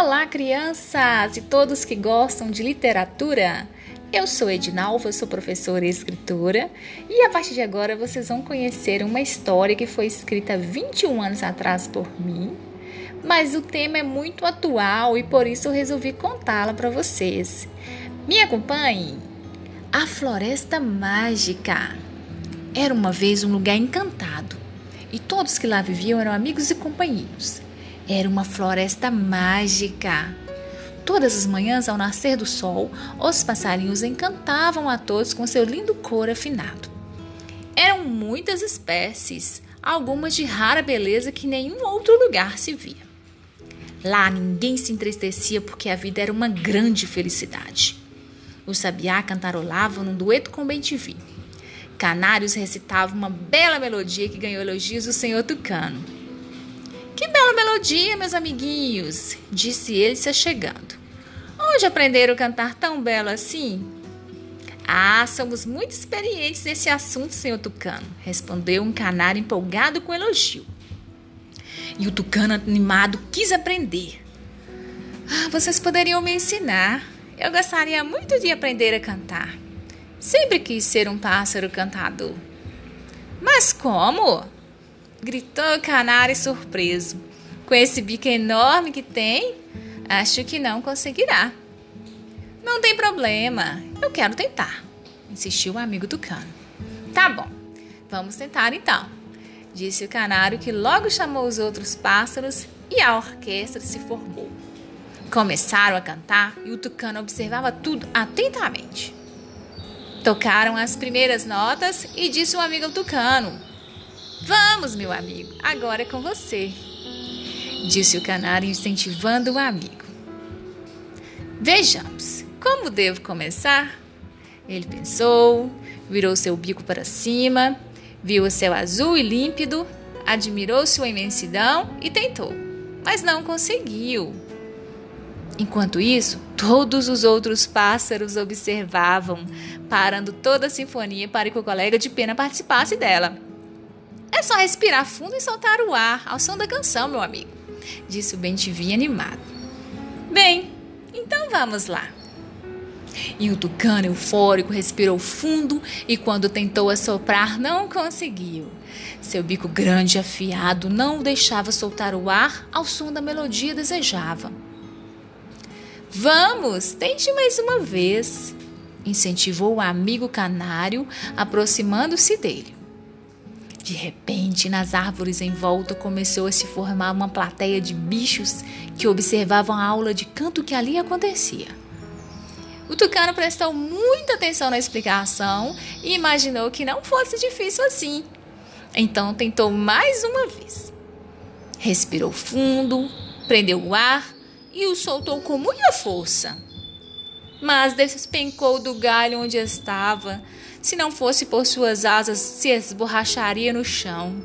Olá, crianças e todos que gostam de literatura. Eu sou Edinalva, sou professora e escritora, e a partir de agora vocês vão conhecer uma história que foi escrita 21 anos atrás por mim, mas o tema é muito atual e por isso eu resolvi contá-la para vocês. Me acompanhem! A Floresta Mágica. Era uma vez um lugar encantado, e todos que lá viviam eram amigos e companheiros. Era uma floresta mágica. Todas as manhãs, ao nascer do sol, os passarinhos encantavam a todos com seu lindo cor afinado. Eram muitas espécies, algumas de rara beleza que nenhum outro lugar se via. Lá ninguém se entristecia porque a vida era uma grande felicidade. O sabiá cantarolava num dueto com o bem-te-vi. Canários recitavam uma bela melodia que ganhou elogios do senhor Tucano. Que bela melodia, meus amiguinhos, disse ele se achegando. Onde aprenderam a cantar tão belo assim? Ah, somos muito experientes nesse assunto, senhor Tucano, respondeu um canário empolgado com elogio. E o Tucano, animado, quis aprender. Ah, vocês poderiam me ensinar. Eu gostaria muito de aprender a cantar. Sempre quis ser um pássaro cantador. Mas como? Gritou o canário surpreso. Com esse bico enorme que tem, acho que não conseguirá. Não tem problema, eu quero tentar, insistiu o amigo do cano. Tá bom, vamos tentar então, disse o canário que logo chamou os outros pássaros e a orquestra se formou. Começaram a cantar e o tucano observava tudo atentamente. Tocaram as primeiras notas e disse o amigo tucano: Vamos, meu amigo, agora é com você, disse o canário incentivando o amigo. Vejamos, como devo começar? Ele pensou, virou seu bico para cima, viu o céu azul e límpido, admirou sua imensidão e tentou, mas não conseguiu. Enquanto isso, todos os outros pássaros observavam, parando toda a sinfonia para que o colega de pena participasse dela. É só respirar fundo e soltar o ar ao som da canção, meu amigo, disse o Bentivi animado. Bem, então vamos lá. E o tucano eufórico respirou fundo e quando tentou assoprar não conseguiu. Seu bico grande e afiado não o deixava soltar o ar ao som da melodia desejava. Vamos, tente mais uma vez, incentivou o amigo canário, aproximando-se dele. De repente, nas árvores em volta começou a se formar uma plateia de bichos que observavam a aula de canto que ali acontecia. O tucano prestou muita atenção na explicação e imaginou que não fosse difícil assim. Então tentou mais uma vez. Respirou fundo, prendeu o ar e o soltou com muita força. Mas despencou do galho onde estava, se não fosse por suas asas, se esborracharia no chão.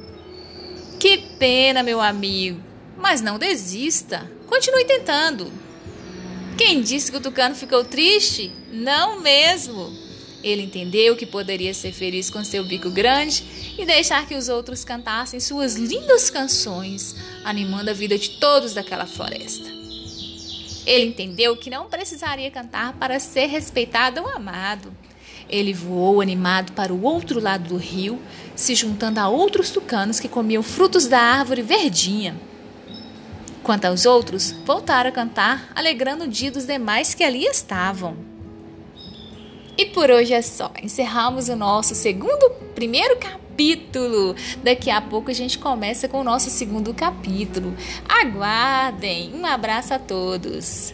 Que pena, meu amigo. Mas não desista. Continue tentando. Quem disse que o tucano ficou triste? Não mesmo. Ele entendeu que poderia ser feliz com seu bico grande e deixar que os outros cantassem suas lindas canções, animando a vida de todos daquela floresta. Ele entendeu que não precisaria cantar para ser respeitado ou amado. Ele voou animado para o outro lado do rio, se juntando a outros tucanos que comiam frutos da árvore verdinha. Quanto aos outros, voltaram a cantar, alegrando o dia dos demais que ali estavam. E por hoje é só. Encerramos o nosso segundo, primeiro capítulo. Daqui a pouco a gente começa com o nosso segundo capítulo. Aguardem. Um abraço a todos.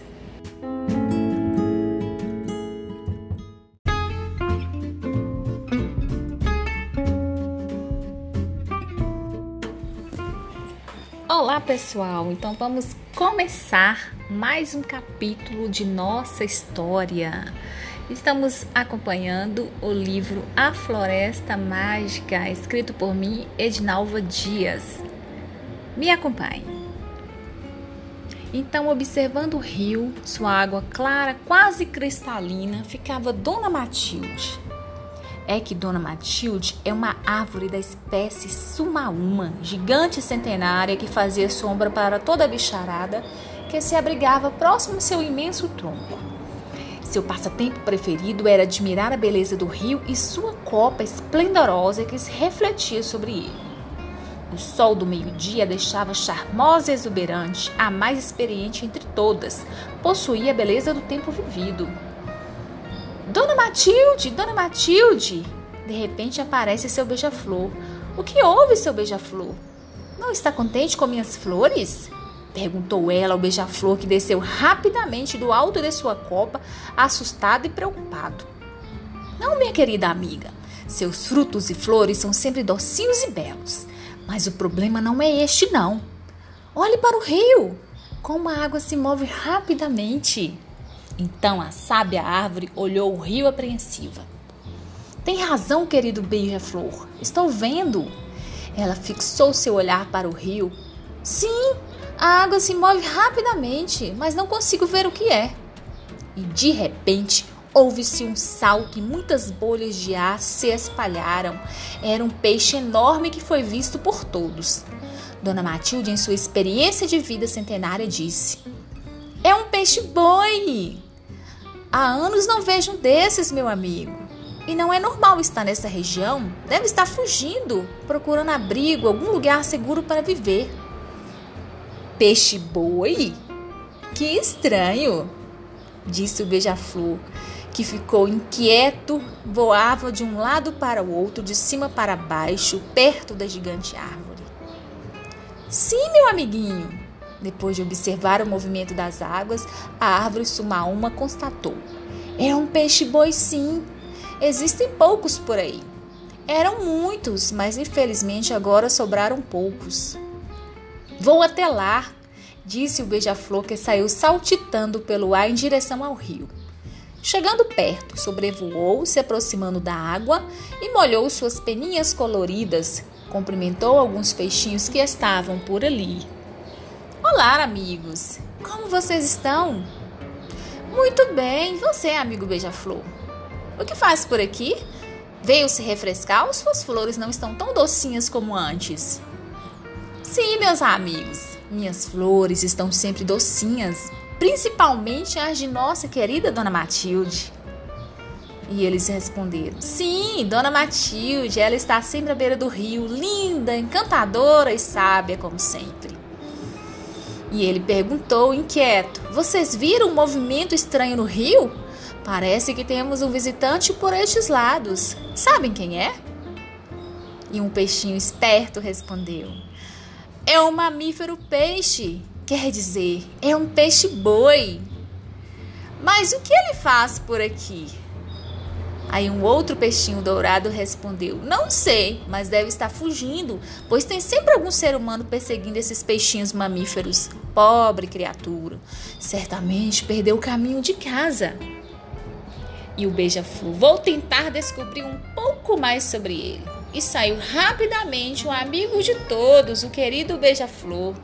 Olá, pessoal! Então vamos começar mais um capítulo de nossa história. Estamos acompanhando o livro A Floresta Mágica, escrito por mim, Edinalva Dias. Me acompanhe. Então, observando o rio, sua água clara, quase cristalina, ficava Dona Matilde é que Dona Matilde é uma árvore da espécie sumaúma, gigante centenária que fazia sombra para toda a bicharada que se abrigava próximo ao seu imenso tronco. Seu passatempo preferido era admirar a beleza do rio e sua copa esplendorosa que se refletia sobre ele. O sol do meio-dia deixava charmosa e exuberante, a mais experiente entre todas, possuía a beleza do tempo vivido. Dona Matilde, Dona Matilde! De repente aparece seu beija-flor. O que houve, seu beija-flor? Não está contente com minhas flores? Perguntou ela ao beija-flor que desceu rapidamente do alto de sua copa, assustado e preocupado. Não, minha querida amiga. Seus frutos e flores são sempre docinhos e belos. Mas o problema não é este, não. Olhe para o rio, como a água se move rapidamente. Então a sábia árvore olhou o rio apreensiva. Tem razão, querido beija-flor. Estou vendo. Ela fixou seu olhar para o rio. Sim, a água se move rapidamente, mas não consigo ver o que é. E de repente houve-se um salto e muitas bolhas de ar se espalharam. Era um peixe enorme que foi visto por todos. Dona Matilde, em sua experiência de vida centenária, disse: É um peixe-boi! Há anos não vejo um desses, meu amigo. E não é normal estar nessa região. Deve estar fugindo, procurando abrigo, algum lugar seguro para viver. Peixe-boi? Que estranho, disse o beija-flor, que ficou inquieto, voava de um lado para o outro, de cima para baixo, perto da gigante árvore. Sim, meu amiguinho, depois de observar o movimento das águas, a árvore Sumaúma constatou: É um peixe-boi, sim. Existem poucos por aí. Eram muitos, mas infelizmente agora sobraram poucos. Vou até lá, disse o beija-flor que saiu saltitando pelo ar em direção ao rio. Chegando perto, sobrevoou, se aproximando da água e molhou suas peninhas coloridas. Cumprimentou alguns peixinhos que estavam por ali. Olá, amigos! Como vocês estão? Muito bem, você, amigo beija-flor? O que faz por aqui? Veio se refrescar ou suas flores não estão tão docinhas como antes? Sim, meus amigos, minhas flores estão sempre docinhas, principalmente as de nossa querida Dona Matilde. E eles responderam: Sim, Dona Matilde, ela está sempre à beira do rio, linda, encantadora e sábia como sempre. E ele perguntou, inquieto: Vocês viram um movimento estranho no rio? Parece que temos um visitante por estes lados. Sabem quem é? E um peixinho esperto respondeu: É um mamífero peixe. Quer dizer, é um peixe-boi. Mas o que ele faz por aqui? Aí um outro peixinho dourado respondeu: Não sei, mas deve estar fugindo, pois tem sempre algum ser humano perseguindo esses peixinhos mamíferos. Pobre criatura, certamente perdeu o caminho de casa. E o beija-flor vou tentar descobrir um pouco mais sobre ele. E saiu rapidamente o amigo de todos, o querido beija-flor.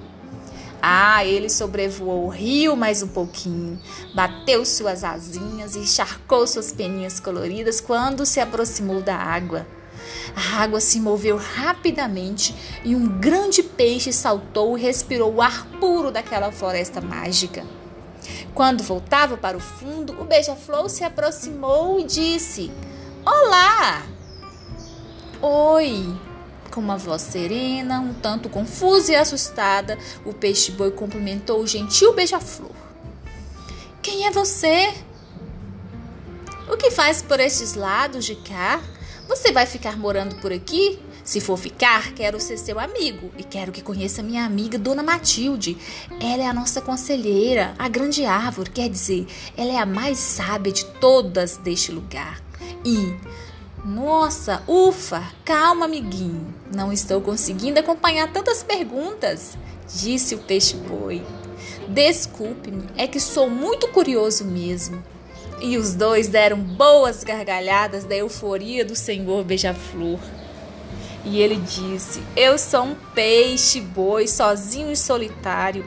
Ah, ele sobrevoou o rio mais um pouquinho, bateu suas asinhas e encharcou suas peninhas coloridas quando se aproximou da água. A água se moveu rapidamente e um grande peixe saltou e respirou o ar puro daquela floresta mágica. Quando voltava para o fundo, o beija-flor se aproximou e disse: Olá! Oi! Com uma voz serena, um tanto confusa e assustada, o peixe-boi cumprimentou o gentil beija-flor. Quem é você? O que faz por estes lados de cá? Você vai ficar morando por aqui? Se for ficar, quero ser seu amigo e quero que conheça minha amiga Dona Matilde. Ela é a nossa conselheira, a grande árvore, quer dizer, ela é a mais sábia de todas deste lugar. E nossa, ufa! Calma, amiguinho. Não estou conseguindo acompanhar tantas perguntas, disse o peixe-boi. Desculpe-me, é que sou muito curioso mesmo. E os dois deram boas gargalhadas da euforia do senhor beija-flor. E ele disse: Eu sou um peixe-boi, sozinho e solitário.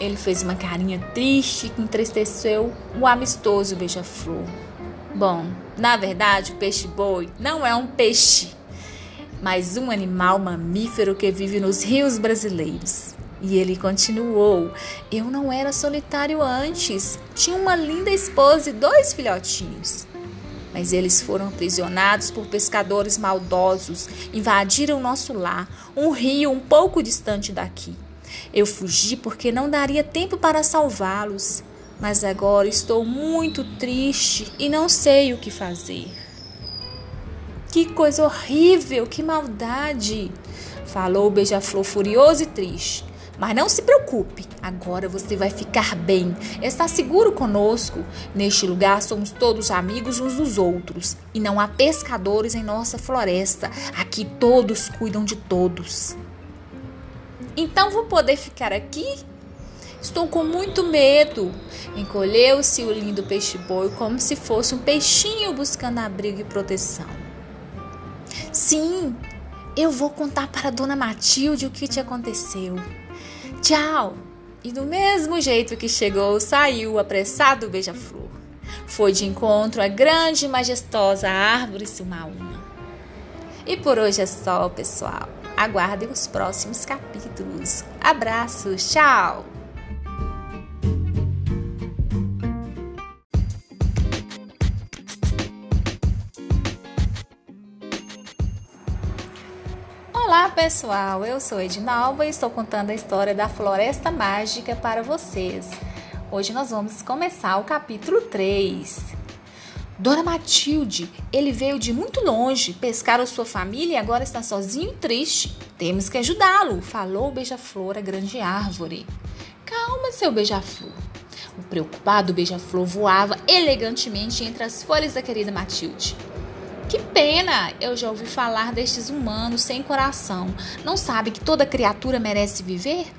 Ele fez uma carinha triste que entristeceu o amistoso beija-flor. Bom, na verdade, o peixe-boi não é um peixe, mas um animal mamífero que vive nos rios brasileiros. E ele continuou: Eu não era solitário antes. Tinha uma linda esposa e dois filhotinhos. Mas eles foram aprisionados por pescadores maldosos, invadiram nosso lar, um rio um pouco distante daqui. Eu fugi porque não daria tempo para salvá-los, mas agora estou muito triste e não sei o que fazer. Que coisa horrível, que maldade! Falou o beija-flor furioso e triste. Mas não se preocupe, agora você vai ficar bem. Está seguro conosco. Neste lugar somos todos amigos uns dos outros e não há pescadores em nossa floresta. Aqui todos cuidam de todos. Então vou poder ficar aqui? Estou com muito medo. Encolheu-se o lindo peixe-boi como se fosse um peixinho buscando abrigo e proteção. Sim, eu vou contar para dona Matilde o que te aconteceu. Tchau! E do mesmo jeito que chegou, saiu o apressado beija-flor. Foi de encontro à grande e majestosa árvore Silmaúna. E por hoje é só, pessoal. Aguardem os próximos capítulos. Abraços, tchau! Olá pessoal, eu sou Edinalva e estou contando a história da Floresta Mágica para vocês. Hoje nós vamos começar o capítulo 3. Dona Matilde, ele veio de muito longe, pescar a sua família e agora está sozinho e triste. Temos que ajudá-lo, falou beija-flor a grande árvore. Calma, seu beija-flor. O preocupado beija-flor voava elegantemente entre as folhas da querida Matilde. Que pena! Eu já ouvi falar destes humanos sem coração. Não sabe que toda criatura merece viver?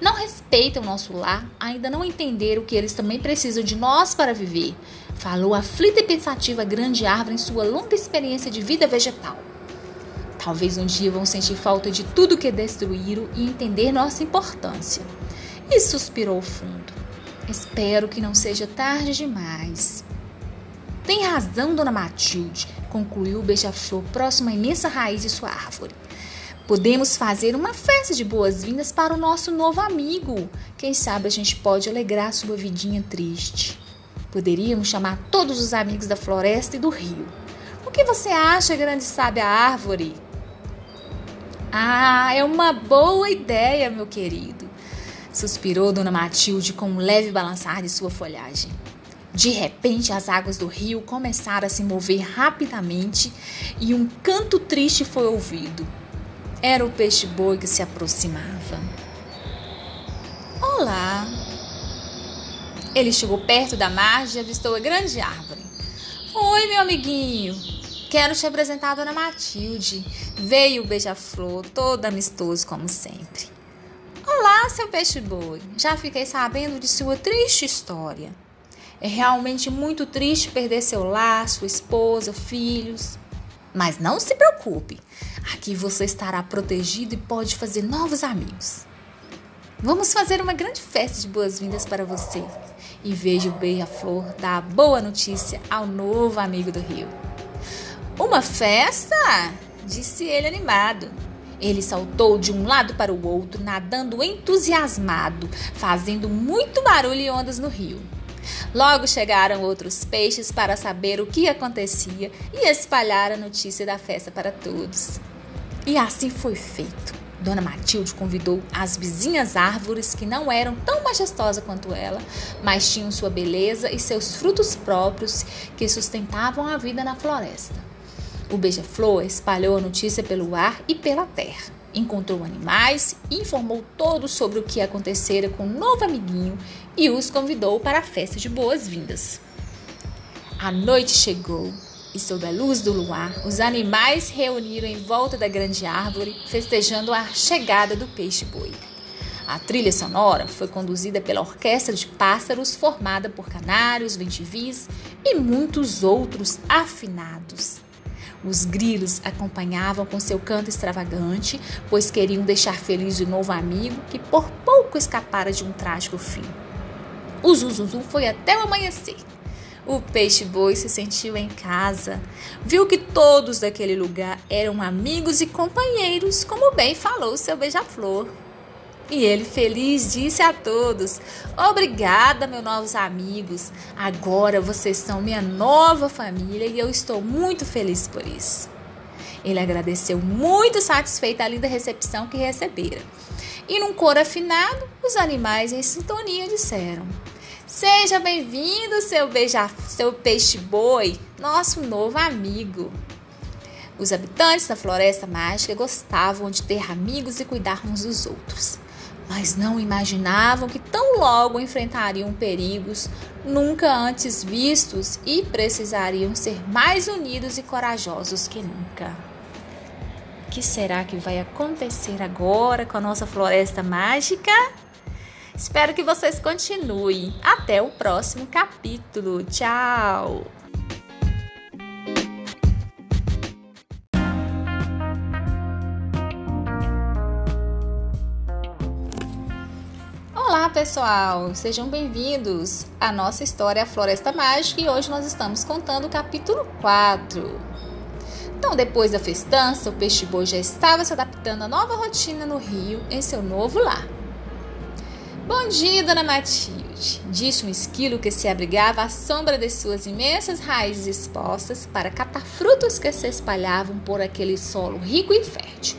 Não respeitam nosso lar, ainda não entenderam que eles também precisam de nós para viver. Falou aflita e pensativa a grande árvore em sua longa experiência de vida vegetal. Talvez um dia vão sentir falta de tudo que destruíram e entender nossa importância. E suspirou fundo. Espero que não seja tarde demais. Tem razão, dona Matilde, concluiu o beija-flor próximo à imensa raiz de sua árvore. Podemos fazer uma festa de boas-vindas para o nosso novo amigo. Quem sabe a gente pode alegrar sua vidinha triste. Poderíamos chamar todos os amigos da floresta e do rio. O que você acha, grande sábia árvore? Ah, é uma boa ideia, meu querido, suspirou Dona Matilde com um leve balançar de sua folhagem. De repente, as águas do rio começaram a se mover rapidamente e um canto triste foi ouvido. Era o peixe-boi que se aproximava. Olá! Ele chegou perto da margem e avistou a grande árvore. Oi, meu amiguinho! Quero te apresentar a dona Matilde. Veio o beija-flor, todo amistoso como sempre. Olá, seu peixe-boi. Já fiquei sabendo de sua triste história. É realmente muito triste perder seu lar, sua esposa, filhos. Mas não se preocupe, aqui você estará protegido e pode fazer novos amigos. Vamos fazer uma grande festa de boas-vindas para você. E veja o beija-flor dar a boa notícia ao novo amigo do rio. Uma festa? disse ele animado. Ele saltou de um lado para o outro, nadando entusiasmado, fazendo muito barulho e ondas no rio. Logo chegaram outros peixes para saber o que acontecia e espalhar a notícia da festa para todos. E assim foi feito. Dona Matilde convidou as vizinhas árvores que não eram tão majestosas quanto ela, mas tinham sua beleza e seus frutos próprios que sustentavam a vida na floresta. O beija-flor espalhou a notícia pelo ar e pela terra. Encontrou animais, informou todos sobre o que acontecera com o novo amiguinho e os convidou para a festa de boas-vindas. A noite chegou e, sob a luz do luar, os animais reuniram em volta da grande árvore, festejando a chegada do peixe-boi. A trilha sonora foi conduzida pela orquestra de pássaros formada por canários, ventivis e muitos outros afinados. Os grilos acompanhavam com seu canto extravagante, pois queriam deixar feliz o novo amigo que por pouco escapara de um trágico fim. O zuzuzu foi até o amanhecer. O peixe-boi se sentiu em casa. Viu que todos daquele lugar eram amigos e companheiros, como bem falou seu beija-flor. E ele feliz disse a todos: Obrigada, meus novos amigos. Agora vocês são minha nova família e eu estou muito feliz por isso. Ele agradeceu muito satisfeito a linda recepção que recebera. E num coro afinado, os animais em sintonia disseram: Seja bem-vindo, seu, seu peixe-boi, nosso novo amigo. Os habitantes da floresta mágica gostavam de ter amigos e cuidar uns dos outros, mas não imaginavam que tão logo enfrentariam perigos nunca antes vistos e precisariam ser mais unidos e corajosos que nunca. O que será que vai acontecer agora com a nossa floresta mágica? Espero que vocês continuem. Até o próximo capítulo. Tchau! Pessoal, sejam bem-vindos à nossa história Floresta Mágica e hoje nós estamos contando o capítulo 4. Então, depois da festança, o peixe-boi já estava se adaptando à nova rotina no rio em seu novo lar. Bom dia, dona Matilde, disse um esquilo que se abrigava à sombra de suas imensas raízes expostas para catar frutos que se espalhavam por aquele solo rico e fértil.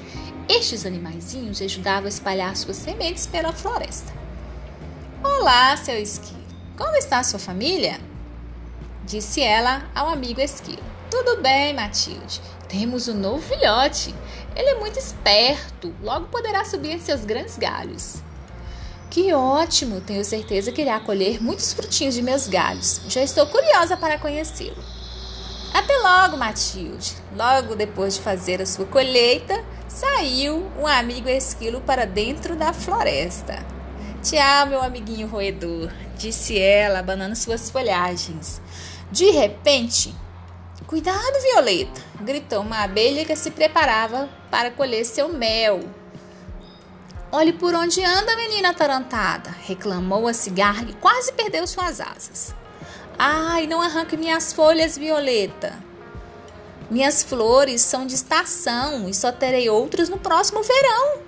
Estes animaizinhos ajudavam a espalhar suas sementes pela floresta. Olá, seu esquilo. Como está sua família? Disse ela ao amigo esquilo. Tudo bem, Matilde. Temos um novo filhote. Ele é muito esperto, logo poderá subir em seus grandes galhos. Que ótimo! Tenho certeza que irá colher muitos frutinhos de meus galhos. Já estou curiosa para conhecê-lo. Até logo, Matilde. Logo depois de fazer a sua colheita, saiu um amigo esquilo para dentro da floresta. Tchau, meu amiguinho roedor, disse ela, abanando suas folhagens. De repente, cuidado, Violeta! gritou uma abelha que se preparava para colher seu mel. Olhe por onde anda, menina atarantada, reclamou a cigarra e quase perdeu suas asas. Ai, não arranque minhas folhas, Violeta. Minhas flores são de estação e só terei outras no próximo verão.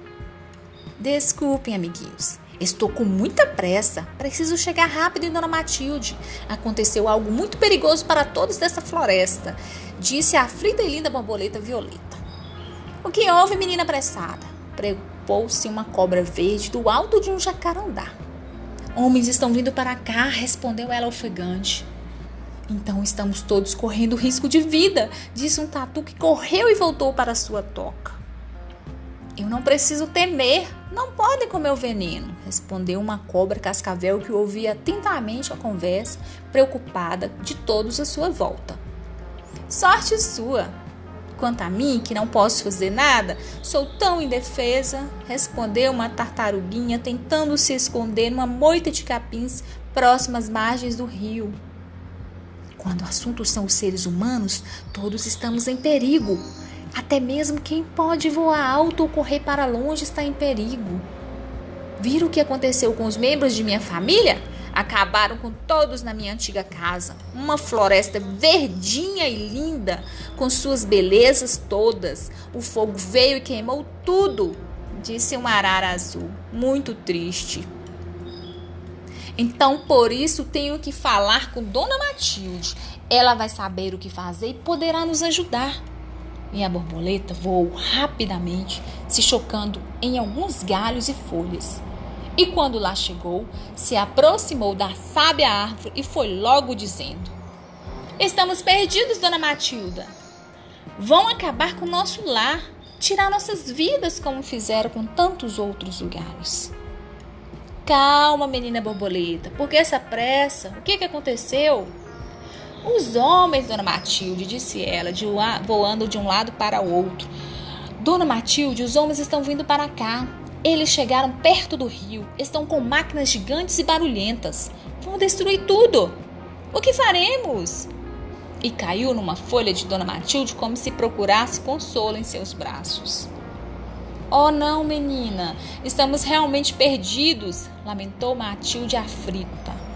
Desculpem, amiguinhos. Estou com muita pressa. Preciso chegar rápido em Dona Matilde. Aconteceu algo muito perigoso para todos dessa floresta, disse a aflita e linda borboleta Violeta. O que houve, menina apressada? Preocupou-se uma cobra verde do alto de um jacarandá. Homens estão vindo para cá, respondeu ela ofegante. Então estamos todos correndo risco de vida, disse um tatu que correu e voltou para sua toca. Eu não preciso temer, não podem comer o veneno, respondeu uma cobra cascavel que ouvia atentamente a conversa, preocupada de todos à sua volta. Sorte sua, Quanto a mim, que não posso fazer nada, sou tão indefesa, respondeu uma tartaruguinha tentando se esconder numa moita de capins próximas às margens do rio. Quando o assunto são os seres humanos, todos estamos em perigo. Até mesmo quem pode voar alto ou correr para longe está em perigo. Viram o que aconteceu com os membros de minha família? Acabaram com todos na minha antiga casa. Uma floresta verdinha e linda, com suas belezas todas. O fogo veio e queimou tudo, disse uma arara azul, muito triste. Então, por isso, tenho que falar com Dona Matilde. Ela vai saber o que fazer e poderá nos ajudar. Minha borboleta voou rapidamente, se chocando em alguns galhos e folhas. E quando lá chegou, se aproximou da sábia árvore e foi logo dizendo: Estamos perdidos, dona Matilda. Vão acabar com o nosso lar, tirar nossas vidas como fizeram com tantos outros lugares. Calma, menina borboleta, por que essa pressa? O que, que aconteceu? Os homens, dona Matilde, disse ela, de voando de um lado para o outro. Dona Matilde, os homens estão vindo para cá. Eles chegaram perto do rio, estão com máquinas gigantes e barulhentas. Vão destruir tudo. O que faremos? E caiu numa folha de Dona Matilde como se procurasse consolo em seus braços. Oh, não, menina, estamos realmente perdidos, lamentou Matilde aflita.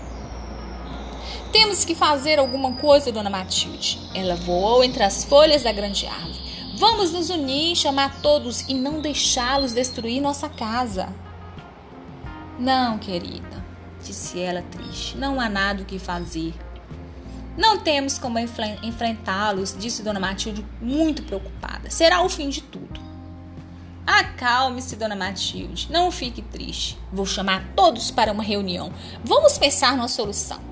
Temos que fazer alguma coisa, Dona Matilde. Ela voou entre as folhas da grande árvore. Vamos nos unir, chamar todos e não deixá-los destruir nossa casa. Não, querida, disse ela triste. Não há nada o que fazer. Não temos como enfrentá-los, disse Dona Matilde, muito preocupada. Será o fim de tudo. Acalme-se, Dona Matilde. Não fique triste. Vou chamar todos para uma reunião. Vamos pensar numa solução.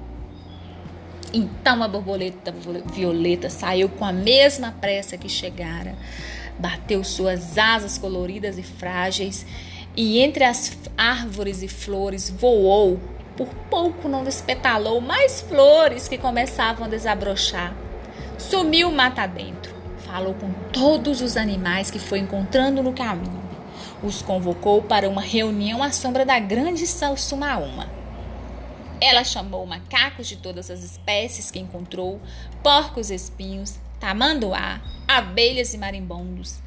Então a borboleta violeta saiu com a mesma pressa que chegara, bateu suas asas coloridas e frágeis e entre as árvores e flores voou por pouco não espetalou mais flores que começavam a desabrochar. Sumiu mata dentro. Falou com todos os animais que foi encontrando no caminho. Os convocou para uma reunião à sombra da grande Salsumaúma. Ela chamou macacos de todas as espécies que encontrou, porcos espinhos, tamanduá, abelhas e marimbondos,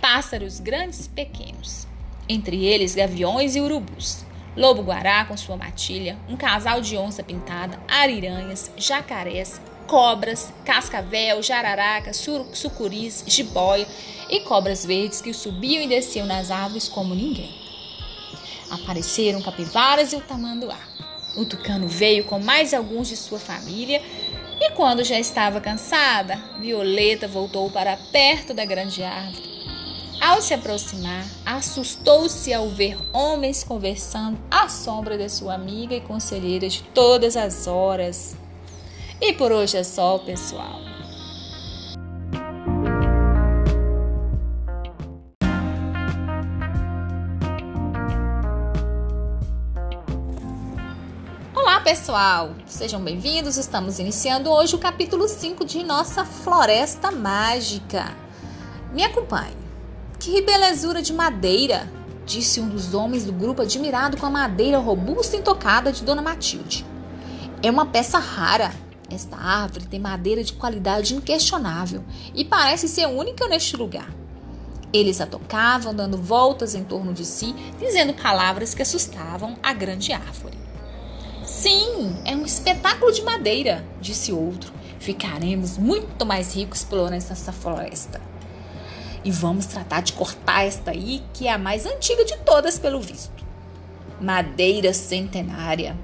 pássaros grandes e pequenos, entre eles gaviões e urubus lobo-guará com sua matilha, um casal de onça pintada, ariranhas, jacarés, cobras, cascavel, jararaca, sucuris, jiboia e cobras verdes que subiam e desciam nas árvores como ninguém. Apareceram capivaras e o tamanduá. O tucano veio com mais alguns de sua família e quando já estava cansada, Violeta voltou para perto da grande árvore ao se aproximar, assustou-se ao ver homens conversando à sombra de sua amiga e conselheira de todas as horas. E por hoje é só, pessoal. Pessoal! Sejam bem-vindos. Estamos iniciando hoje o capítulo 5 de nossa Floresta Mágica. Me acompanhe. Que belezura de madeira! disse um dos homens do grupo admirado com a madeira robusta e intocada de Dona Matilde. É uma peça rara. Esta árvore tem madeira de qualidade inquestionável e parece ser única neste lugar. Eles a tocavam, dando voltas em torno de si, dizendo palavras que assustavam a grande árvore. Sim, é um espetáculo de madeira, disse outro. Ficaremos muito mais ricos explorando essa floresta. E vamos tratar de cortar esta aí, que é a mais antiga de todas, pelo visto. Madeira centenária.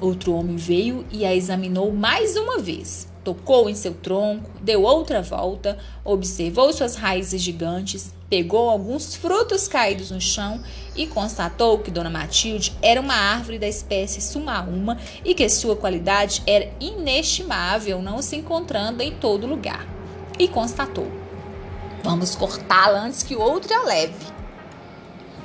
Outro homem veio e a examinou mais uma vez. Tocou em seu tronco, deu outra volta, observou suas raízes gigantes, pegou alguns frutos caídos no chão e constatou que Dona Matilde era uma árvore da espécie sumaúma e que sua qualidade era inestimável, não se encontrando em todo lugar. E constatou Vamos cortá-la antes que o outro a leve.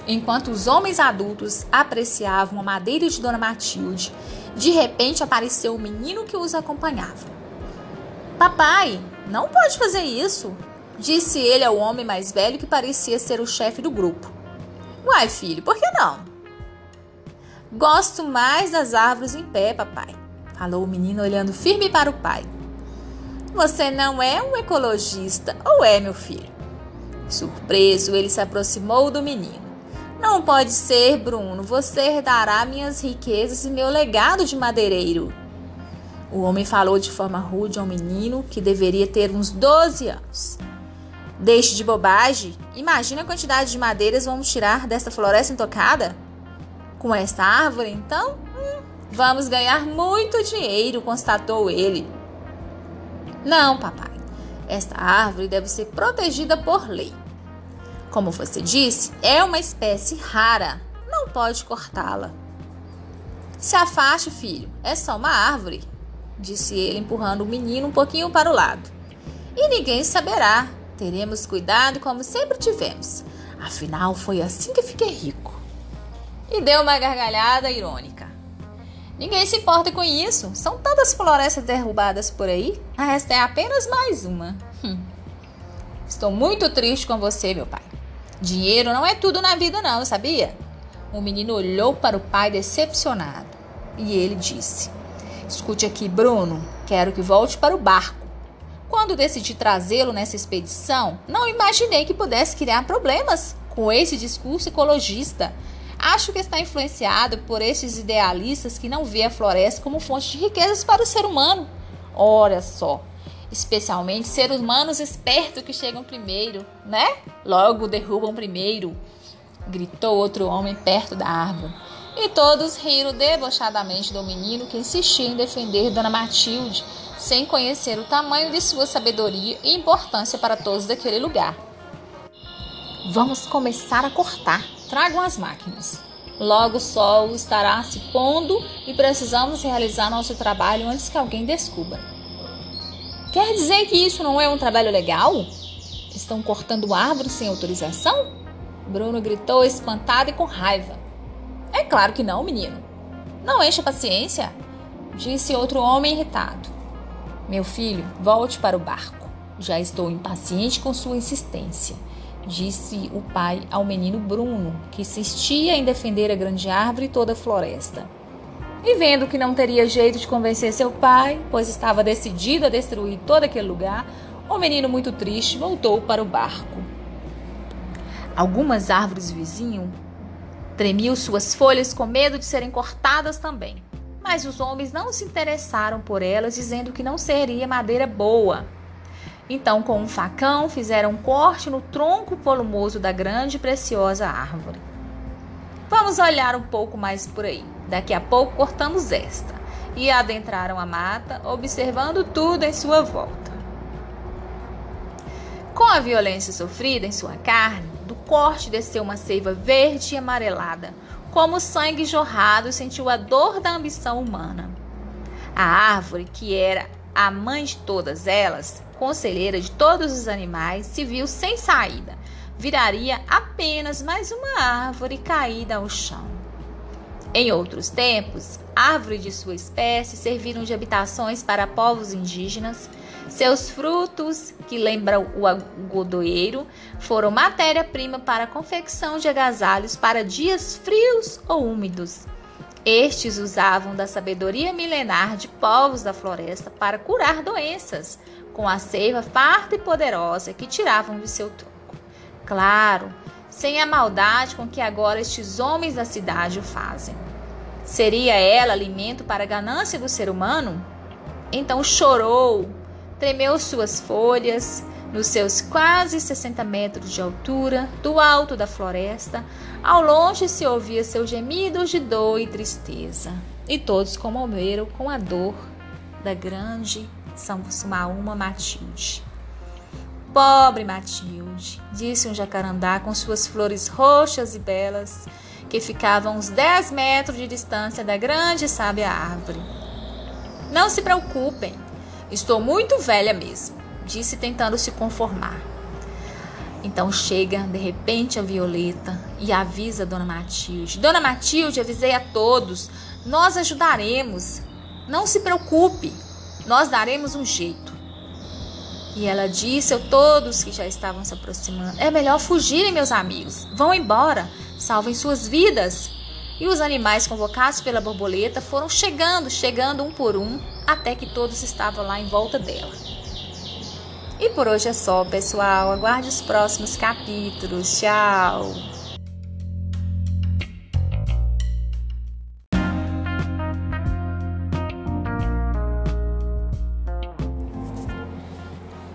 Enquanto os homens adultos apreciavam a madeira de Dona Matilde, de repente apareceu o menino que os acompanhava. Papai, não pode fazer isso, disse ele ao homem mais velho que parecia ser o chefe do grupo. Uai, filho, por que não? Gosto mais das árvores em pé, papai, falou o menino olhando firme para o pai. Você não é um ecologista, ou é, meu filho? Surpreso, ele se aproximou do menino. Não pode ser, Bruno. Você herdará minhas riquezas e meu legado de madeireiro. O homem falou de forma rude ao menino, que deveria ter uns 12 anos. Deixe de bobagem. Imagina a quantidade de madeiras vamos tirar desta floresta intocada? Com esta árvore, então? Hum, vamos ganhar muito dinheiro, constatou ele. Não, papai. Esta árvore deve ser protegida por lei. Como você disse, é uma espécie rara. Não pode cortá-la. Se afaste, filho. É só uma árvore, disse ele, empurrando o menino um pouquinho para o lado. E ninguém saberá. Teremos cuidado como sempre tivemos. Afinal, foi assim que fiquei rico. E deu uma gargalhada irônica. Ninguém se importa com isso. São tantas florestas derrubadas por aí. Esta é apenas mais uma. Hum. Estou muito triste com você, meu pai. Dinheiro não é tudo na vida, não, sabia? O menino olhou para o pai decepcionado e ele disse: Escute aqui, Bruno, quero que volte para o barco. Quando decidi trazê-lo nessa expedição, não imaginei que pudesse criar problemas com esse discurso ecologista Acho que está influenciado por esses idealistas que não vê a floresta como fonte de riquezas para o ser humano. Olha só, especialmente seres humanos espertos que chegam primeiro, né? Logo derrubam primeiro, gritou outro homem perto da árvore. E todos riram debochadamente do menino que insistia em defender Dona Matilde, sem conhecer o tamanho de sua sabedoria e importância para todos daquele lugar. Vamos começar a cortar. Tragam as máquinas. Logo o sol estará se pondo e precisamos realizar nosso trabalho antes que alguém descubra. Quer dizer que isso não é um trabalho legal? Estão cortando árvores sem autorização? Bruno gritou espantado e com raiva. Claro que não, menino. Não encha paciência, disse outro homem irritado. Meu filho, volte para o barco. Já estou impaciente com sua insistência disse o pai ao menino Bruno, que insistia em defender a grande árvore e toda a floresta. E vendo que não teria jeito de convencer seu pai, pois estava decidido a destruir todo aquele lugar, o menino, muito triste, voltou para o barco. Algumas árvores vizinhas tremiam suas folhas com medo de serem cortadas também. Mas os homens não se interessaram por elas, dizendo que não seria madeira boa. Então, com um facão, fizeram um corte no tronco volumoso da grande e preciosa árvore. Vamos olhar um pouco mais por aí. Daqui a pouco cortamos esta. E adentraram a mata, observando tudo em sua volta. Com a violência sofrida em sua carne, do corte desceu uma seiva verde e amarelada. Como sangue jorrado, sentiu a dor da ambição humana. A árvore, que era a mãe de todas elas, conselheira de todos os animais, se viu sem saída. Viraria apenas mais uma árvore caída ao chão. Em outros tempos, árvores de sua espécie serviram de habitações para povos indígenas. Seus frutos, que lembram o agodoeiro, foram matéria-prima para a confecção de agasalhos para dias frios ou úmidos. Estes usavam da sabedoria milenar de povos da floresta para curar doenças, com a seiva farta e poderosa que tiravam de seu tronco. Claro, sem a maldade com que agora estes homens da cidade o fazem. Seria ela alimento para a ganância do ser humano? Então chorou, tremeu suas folhas, nos seus quase 60 metros de altura, do alto da floresta, ao longe se ouvia seus gemidos de dor e tristeza. E todos comoveram com a dor da grande são Matilde. Pobre Matilde, disse um jacarandá com suas flores roxas e belas, que ficavam uns 10 metros de distância da grande sábia árvore. Não se preocupem, estou muito velha mesmo, disse tentando se conformar. Então chega de repente a Violeta e avisa a Dona Matilde: Dona Matilde, avisei a todos, nós ajudaremos. Não se preocupe, nós daremos um jeito. E ela disse a todos que já estavam se aproximando: É melhor fugirem, meus amigos. Vão embora, salvem suas vidas. E os animais convocados pela borboleta foram chegando, chegando um por um, até que todos estavam lá em volta dela. E por hoje é só, pessoal. Aguarde os próximos capítulos. Tchau!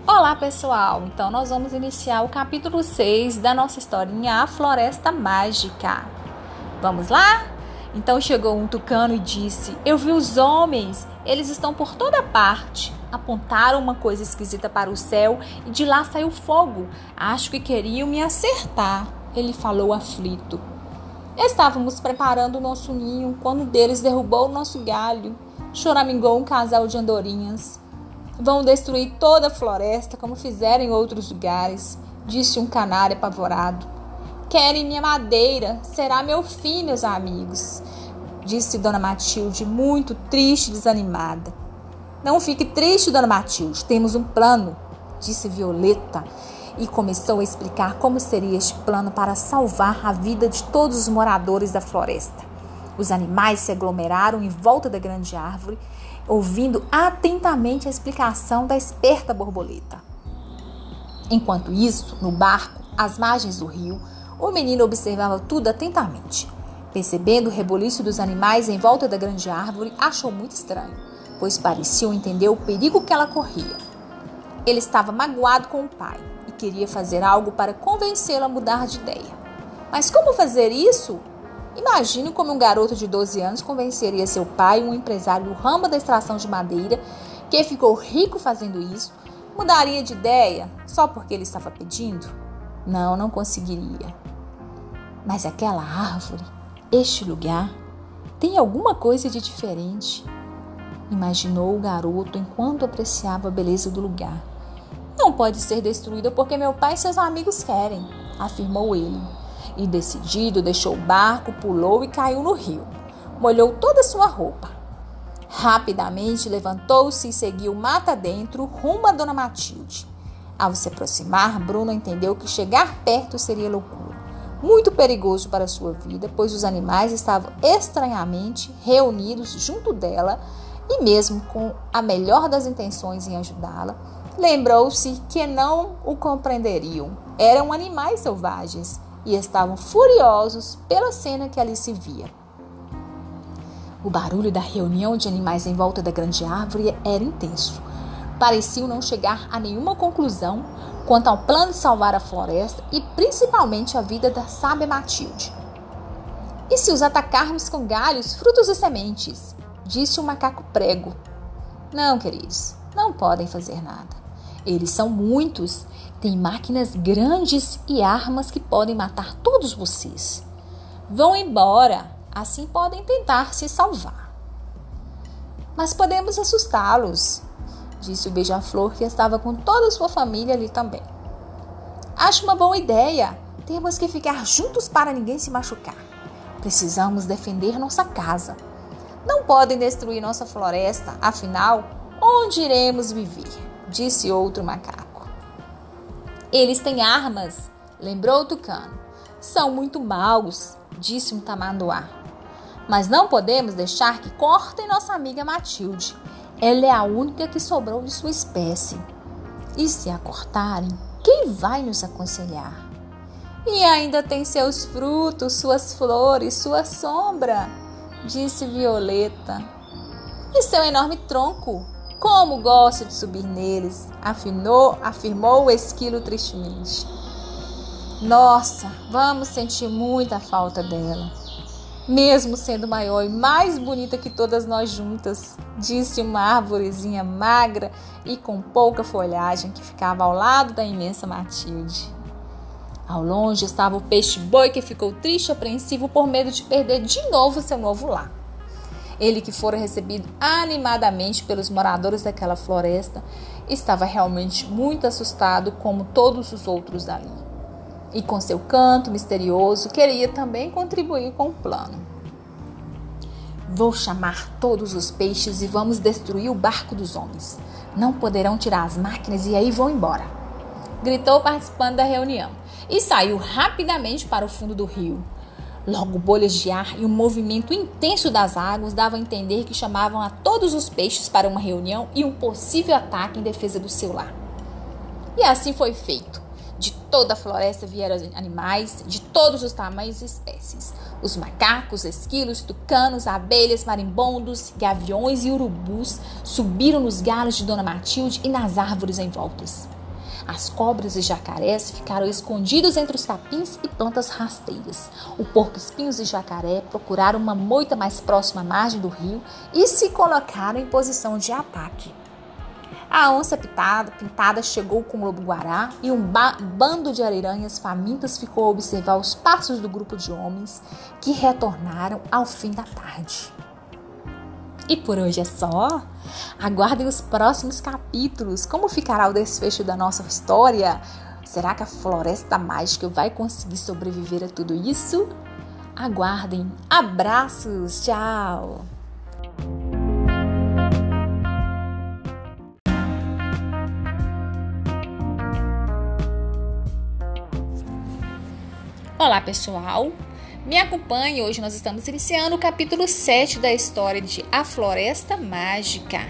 Olá pessoal, então nós vamos iniciar o capítulo 6 da nossa historinha A Floresta Mágica. Vamos lá? Então chegou um tucano e disse: Eu vi os homens, eles estão por toda parte. Apontaram uma coisa esquisita para o céu e de lá saiu fogo. Acho que queriam me acertar, ele falou aflito. Estávamos preparando o nosso ninho quando um deles derrubou o nosso galho. Choramingou um casal de andorinhas. Vão destruir toda a floresta, como fizeram em outros lugares, disse um canário apavorado. Querem minha madeira, será meu fim, meus amigos, disse Dona Matilde, muito triste e desanimada. Não fique triste, Dona Matilde, temos um plano, disse Violeta, e começou a explicar como seria este plano para salvar a vida de todos os moradores da floresta. Os animais se aglomeraram em volta da grande árvore ouvindo atentamente a explicação da esperta borboleta. Enquanto isso, no barco, às margens do rio, o menino observava tudo atentamente. Percebendo o reboliço dos animais em volta da grande árvore, achou muito estranho, pois pareciam entender o perigo que ela corria. Ele estava magoado com o pai e queria fazer algo para convencê-lo a mudar de ideia. Mas como fazer isso? Imagino como um garoto de 12 anos convenceria seu pai, um empresário do ramo da extração de madeira, que ficou rico fazendo isso, mudaria de ideia só porque ele estava pedindo? Não, não conseguiria. Mas aquela árvore, este lugar, tem alguma coisa de diferente. Imaginou o garoto enquanto apreciava a beleza do lugar. Não pode ser destruída porque meu pai e seus amigos querem, afirmou ele. E decidido, deixou o barco, pulou e caiu no rio. Molhou toda a sua roupa. Rapidamente levantou-se e seguiu mata dentro rumo a Dona Matilde. Ao se aproximar, Bruno entendeu que chegar perto seria loucura. Muito perigoso para sua vida, pois os animais estavam estranhamente reunidos junto dela e, mesmo com a melhor das intenções em ajudá-la, lembrou-se que não o compreenderiam. Eram animais selvagens e estavam furiosos pela cena que ali se via. O barulho da reunião de animais em volta da grande árvore era intenso. Pareciam não chegar a nenhuma conclusão quanto ao plano de salvar a floresta e principalmente a vida da sábia Matilde. E se os atacarmos com galhos, frutos e sementes? Disse o macaco prego. Não, queridos, não podem fazer nada. Eles são muitos, têm máquinas grandes e armas que podem matar todos vocês. Vão embora, assim podem tentar se salvar. Mas podemos assustá-los, disse o beija-flor que estava com toda a sua família ali também. Acho uma boa ideia. Temos que ficar juntos para ninguém se machucar. Precisamos defender nossa casa. Não podem destruir nossa floresta, afinal, onde iremos viver? disse outro macaco. Eles têm armas, lembrou o tucano. São muito maus, disse um tamanduá. Mas não podemos deixar que cortem nossa amiga Matilde. Ela é a única que sobrou de sua espécie. E se a cortarem, quem vai nos aconselhar? E ainda tem seus frutos, suas flores, sua sombra, disse Violeta. E seu enorme tronco, como gosto de subir neles, afinou, afirmou o esquilo tristemente. Nossa, vamos sentir muita falta dela. Mesmo sendo maior e mais bonita que todas nós juntas, disse uma árvorezinha magra e com pouca folhagem que ficava ao lado da imensa Matilde. Ao longe estava o peixe-boi que ficou triste e apreensivo por medo de perder de novo seu novo lar. Ele que fora recebido animadamente pelos moradores daquela floresta, estava realmente muito assustado como todos os outros dali. E com seu canto misterioso, queria também contribuir com o plano. Vou chamar todos os peixes e vamos destruir o barco dos homens. Não poderão tirar as máquinas e aí vão embora. Gritou participando da reunião e saiu rapidamente para o fundo do rio. Logo, bolhas de ar e um movimento intenso das águas davam a entender que chamavam a todos os peixes para uma reunião e um possível ataque em defesa do seu lar. E assim foi feito. De toda a floresta vieram animais de todos os tamanhos e espécies: os macacos, esquilos, tucanos, abelhas, marimbondos, gaviões e urubus subiram nos galhos de Dona Matilde e nas árvores em voltas. As cobras e jacarés ficaram escondidos entre os capins e plantas rasteiras. O porco-espinhos e jacaré procuraram uma moita mais próxima à margem do rio e se colocaram em posição de ataque. A onça pitada, pintada chegou com o lobo-guará e um bando de ariranhas famintas ficou a observar os passos do grupo de homens que retornaram ao fim da tarde. E por hoje é só. Aguardem os próximos capítulos. Como ficará o desfecho da nossa história? Será que a floresta mágica vai conseguir sobreviver a tudo isso? Aguardem. Abraços. Tchau. Olá, pessoal. Me acompanhe, hoje nós estamos iniciando o capítulo 7 da história de A Floresta Mágica.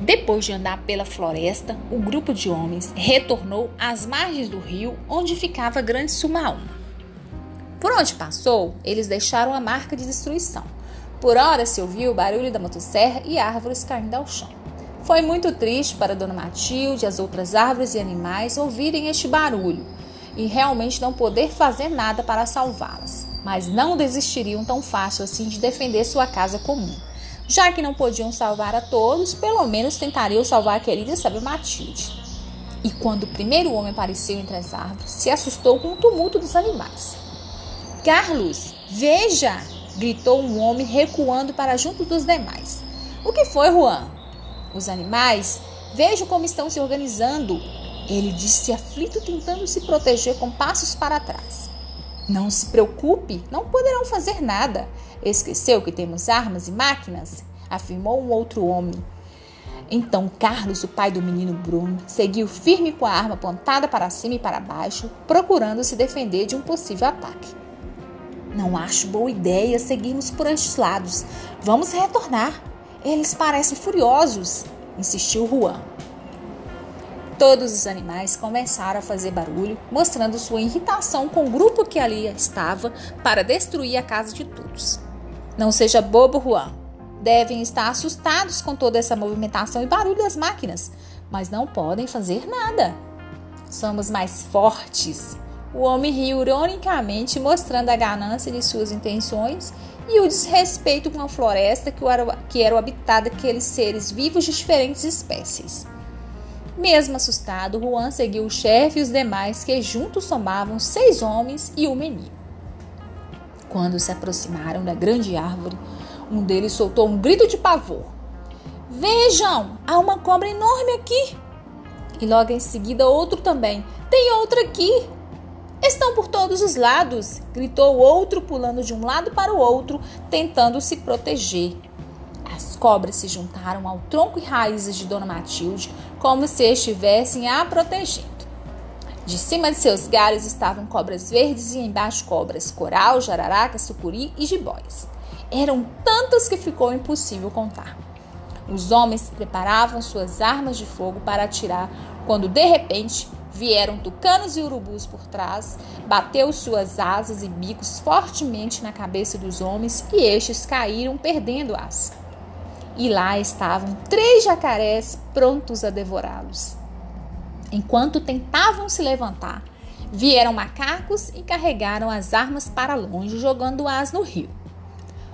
Depois de andar pela floresta, o grupo de homens retornou às margens do rio onde ficava Grande Sumaúma. Por onde passou, eles deixaram a marca de destruição. Por hora se ouviu o barulho da motosserra e árvores caindo ao chão. Foi muito triste para Dona Matilde e as outras árvores e animais ouvirem este barulho e realmente não poder fazer nada para salvá-las. mas não desistiriam tão fácil assim de defender sua casa comum. Já que não podiam salvar a todos, pelo menos tentariam salvar a querida Sábia Matilde. E quando o primeiro homem apareceu entre as árvores, se assustou com o tumulto dos animais. Carlos, veja! gritou um homem recuando para junto dos demais. O que foi, Juan? Os animais, vejo como estão se organizando. Ele disse aflito, tentando se proteger com passos para trás. Não se preocupe, não poderão fazer nada. Esqueceu que temos armas e máquinas? afirmou um outro homem. Então Carlos, o pai do menino Bruno, seguiu firme com a arma apontada para cima e para baixo, procurando se defender de um possível ataque. Não acho boa ideia seguirmos por estes lados. Vamos retornar. Eles parecem furiosos, insistiu Juan. Todos os animais começaram a fazer barulho, mostrando sua irritação com o grupo que ali estava para destruir a casa de todos. Não seja bobo, Juan. Devem estar assustados com toda essa movimentação e barulho das máquinas, mas não podem fazer nada. Somos mais fortes. O homem riu ironicamente, mostrando a ganância de suas intenções e o desrespeito com a floresta que era, que era habitada daqueles seres vivos de diferentes espécies. Mesmo assustado, Juan seguiu o chefe e os demais, que juntos somavam seis homens e um menino. Quando se aproximaram da grande árvore, um deles soltou um grito de pavor. Vejam, há uma cobra enorme aqui! E logo em seguida outro também. Tem outra aqui! Estão por todos os lados! gritou o outro, pulando de um lado para o outro, tentando se proteger. As cobras se juntaram ao tronco e raízes de Dona Matilde, como se estivessem a protegendo. De cima de seus galhos estavam cobras verdes e embaixo cobras coral, jararaca, sucuri e jiboias. Eram tantas que ficou impossível contar. Os homens preparavam suas armas de fogo para atirar, quando de repente vieram tucanos e urubus por trás, bateu suas asas e bicos fortemente na cabeça dos homens e estes caíram perdendo-as. E lá estavam três jacarés prontos a devorá-los. Enquanto tentavam se levantar, vieram macacos e carregaram as armas para longe, jogando-as no rio.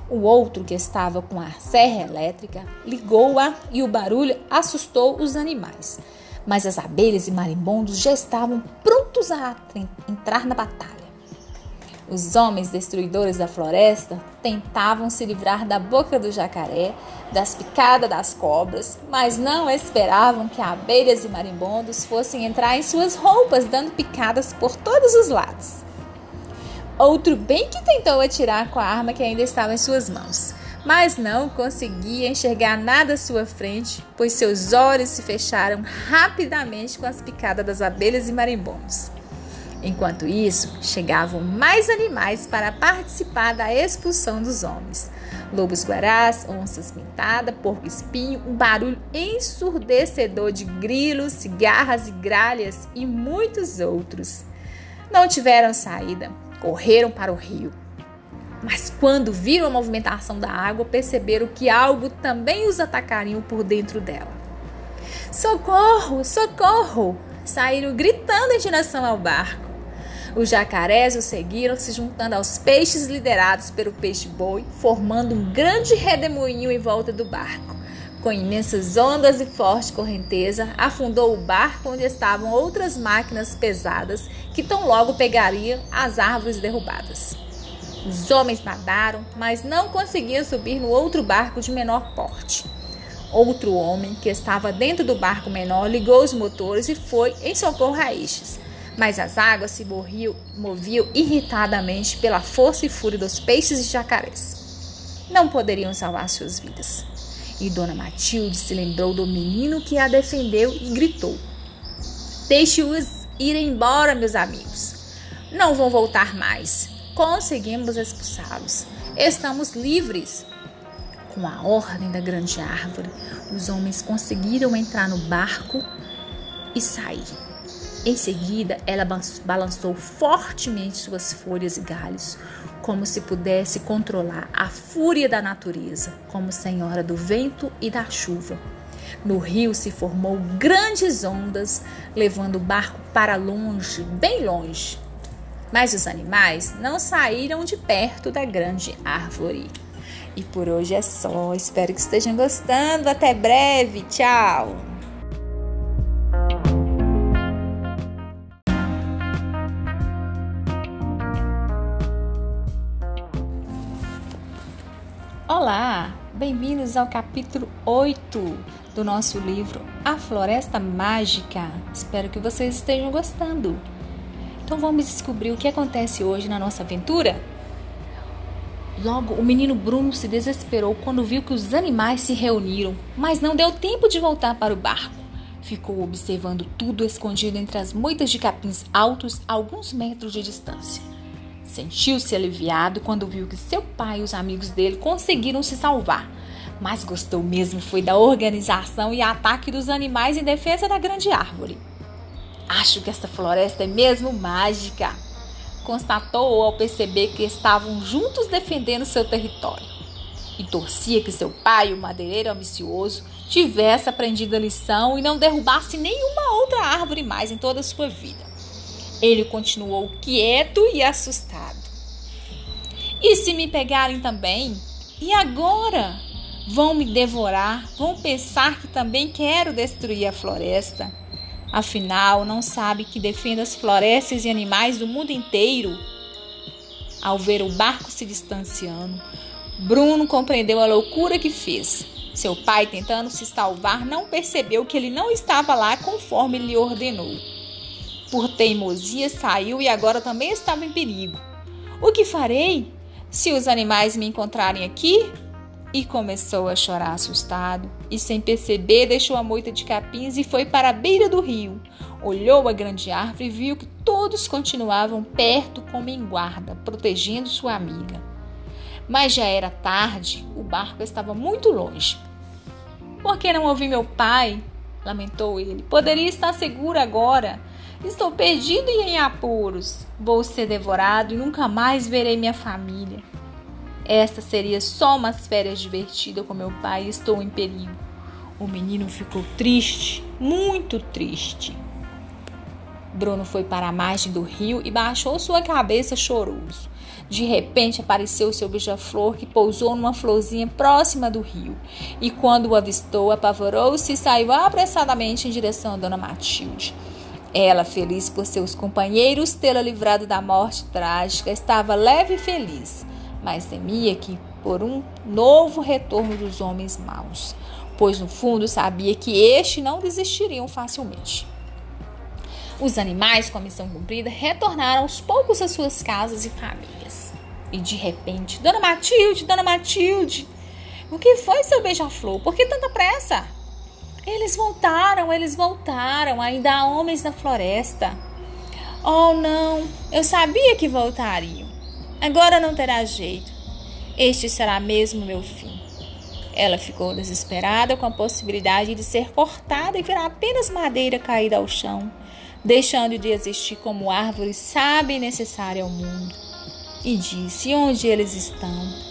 O outro, que estava com a serra elétrica, ligou-a e o barulho assustou os animais. Mas as abelhas e marimbondos já estavam prontos a entrar na batalha. Os homens destruidores da floresta tentavam se livrar da boca do jacaré, das picadas das cobras, mas não esperavam que abelhas e marimbondos fossem entrar em suas roupas, dando picadas por todos os lados. Outro bem que tentou atirar com a arma que ainda estava em suas mãos, mas não conseguia enxergar nada à sua frente, pois seus olhos se fecharam rapidamente com as picadas das abelhas e marimbondos. Enquanto isso, chegavam mais animais para participar da expulsão dos homens. Lobos guarás, onças pintadas, porco-espinho, um barulho ensurdecedor de grilos, cigarras e gralhas e muitos outros. Não tiveram saída correram para o rio. Mas quando viram a movimentação da água, perceberam que algo também os atacaria por dentro dela. Socorro! Socorro! Saíram gritando em direção ao barco. Os jacarés o seguiram, se juntando aos peixes liderados pelo peixe-boi, formando um grande redemoinho em volta do barco. Com imensas ondas e forte correnteza, afundou o barco onde estavam outras máquinas pesadas que tão logo pegariam as árvores derrubadas. Os homens nadaram, mas não conseguiam subir no outro barco de menor porte. Outro homem, que estava dentro do barco menor, ligou os motores e foi em socorro a estes. Mas as águas se moviam, moviam irritadamente pela força e fúria dos peixes e jacarés. Não poderiam salvar suas vidas. E Dona Matilde se lembrou do menino que a defendeu e gritou: Deixe-os ir embora, meus amigos. Não vão voltar mais. Conseguimos expulsá-los. Estamos livres. Com a ordem da grande árvore, os homens conseguiram entrar no barco e sair. Em seguida, ela balançou fortemente suas folhas e galhos, como se pudesse controlar a fúria da natureza, como senhora do vento e da chuva. No rio se formou grandes ondas, levando o barco para longe, bem longe. Mas os animais não saíram de perto da grande árvore. E por hoje é só. Espero que estejam gostando. Até breve. Tchau. Olá, bem-vindos ao capítulo 8 do nosso livro A Floresta Mágica. Espero que vocês estejam gostando. Então vamos descobrir o que acontece hoje na nossa aventura? Logo, o menino Bruno se desesperou quando viu que os animais se reuniram, mas não deu tempo de voltar para o barco. Ficou observando tudo escondido entre as moitas de capins altos a alguns metros de distância. Sentiu-se aliviado quando viu que seu pai e os amigos dele conseguiram se salvar, mas gostou mesmo foi da organização e ataque dos animais em defesa da grande árvore. Acho que esta floresta é mesmo mágica, constatou ao perceber que estavam juntos defendendo seu território. E torcia que seu pai, o madeireiro ambicioso, tivesse aprendido a lição e não derrubasse nenhuma outra árvore mais em toda a sua vida. Ele continuou quieto e assustado. E se me pegarem também? E agora? Vão me devorar? Vão pensar que também quero destruir a floresta? Afinal, não sabe que defende as florestas e animais do mundo inteiro? Ao ver o barco se distanciando, Bruno compreendeu a loucura que fez. Seu pai, tentando se salvar, não percebeu que ele não estava lá conforme lhe ordenou. Por teimosia, saiu e agora também estava em perigo. O que farei? Se os animais me encontrarem aqui, e começou a chorar assustado, e sem perceber deixou a moita de capins e foi para a beira do rio. Olhou a grande árvore e viu que todos continuavam perto como em guarda, protegendo sua amiga. Mas já era tarde, o barco estava muito longe. Por que não ouvi meu pai? lamentou ele. Poderia estar seguro agora. Estou perdido e em apuros. Vou ser devorado e nunca mais verei minha família. Esta seria só umas férias divertidas com meu pai e estou em perigo. O menino ficou triste, muito triste. Bruno foi para a margem do rio e baixou sua cabeça choroso. De repente apareceu seu beija-flor que pousou numa florzinha próxima do rio. E quando o avistou, apavorou-se e saiu apressadamente em direção a Dona Matilde. Ela, feliz por seus companheiros tê-la livrado da morte trágica, estava leve e feliz mas temia que por um novo retorno dos homens maus, pois no fundo sabia que estes não desistiriam facilmente. Os animais, com a missão cumprida, retornaram aos poucos às suas casas e famílias. E de repente, Dona Matilde, Dona Matilde, o que foi seu beija-flor? Por que tanta pressa? Eles voltaram, eles voltaram, ainda há homens na floresta. Oh, não, eu sabia que voltariam. Agora não terá jeito. Este será mesmo meu fim. Ela ficou desesperada com a possibilidade de ser cortada e virar apenas madeira caída ao chão, deixando de existir como árvore sábia e necessária ao mundo. E disse: Onde eles estão?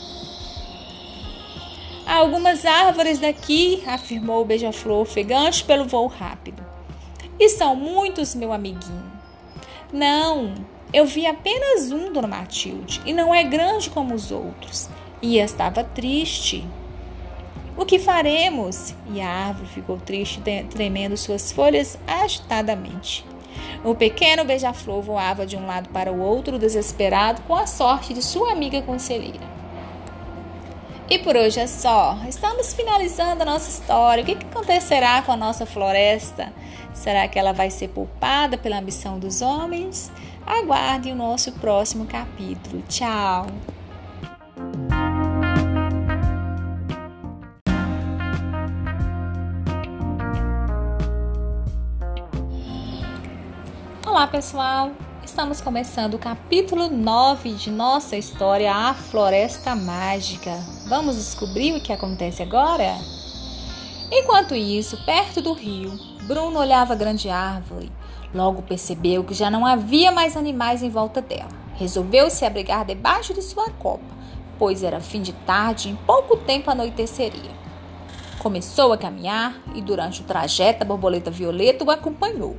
Há algumas árvores daqui, afirmou o beija-flor, ofegante pelo voo rápido. E são muitos, meu amiguinho. Não, eu vi apenas um, Dona Matilde, e não é grande como os outros. E estava triste. O que faremos? E a árvore ficou triste, tremendo suas folhas agitadamente. O pequeno beija-flor voava de um lado para o outro, desesperado com a sorte de sua amiga conselheira. E por hoje é só. Estamos finalizando a nossa história. O que, acontecerá com a nossa floresta? Será que ela vai ser poupada pela ambição dos homens? Aguarde o nosso próximo capítulo. Tchau! Olá, pessoal! Estamos começando o capítulo 9 de nossa história, A Floresta Mágica. Vamos descobrir o que acontece agora? Enquanto isso, perto do rio, Bruno olhava a grande árvore Logo percebeu que já não havia mais animais em volta dela. Resolveu se abrigar debaixo de sua copa, pois era fim de tarde e em pouco tempo anoiteceria. Começou a caminhar e durante o trajeto a borboleta violeta o acompanhou.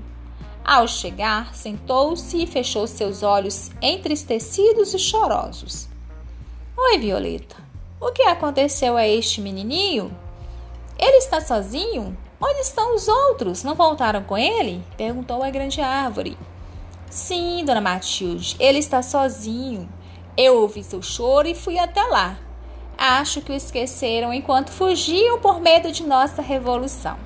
Ao chegar, sentou-se e fechou seus olhos entristecidos e chorosos. Oi, Violeta. O que aconteceu a este menininho? Ele está sozinho? Onde estão os outros? Não voltaram com ele? perguntou a grande árvore. Sim, dona Matilde, ele está sozinho. Eu ouvi seu choro e fui até lá. Acho que o esqueceram enquanto fugiam por medo de nossa revolução.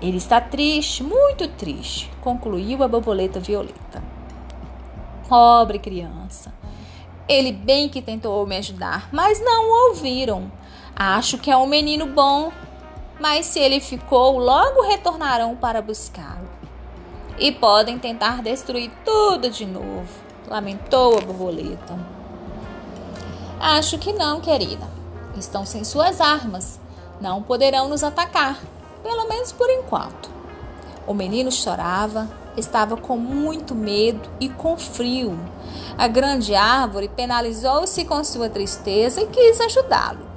Ele está triste, muito triste, concluiu a borboleta violeta. Pobre criança. Ele bem que tentou me ajudar, mas não o ouviram. Acho que é um menino bom, mas se ele ficou, logo retornarão para buscá-lo. E podem tentar destruir tudo de novo, lamentou a borboleta. Acho que não, querida. Estão sem suas armas. Não poderão nos atacar pelo menos por enquanto. O menino chorava, estava com muito medo e com frio. A grande árvore penalizou-se com sua tristeza e quis ajudá-lo.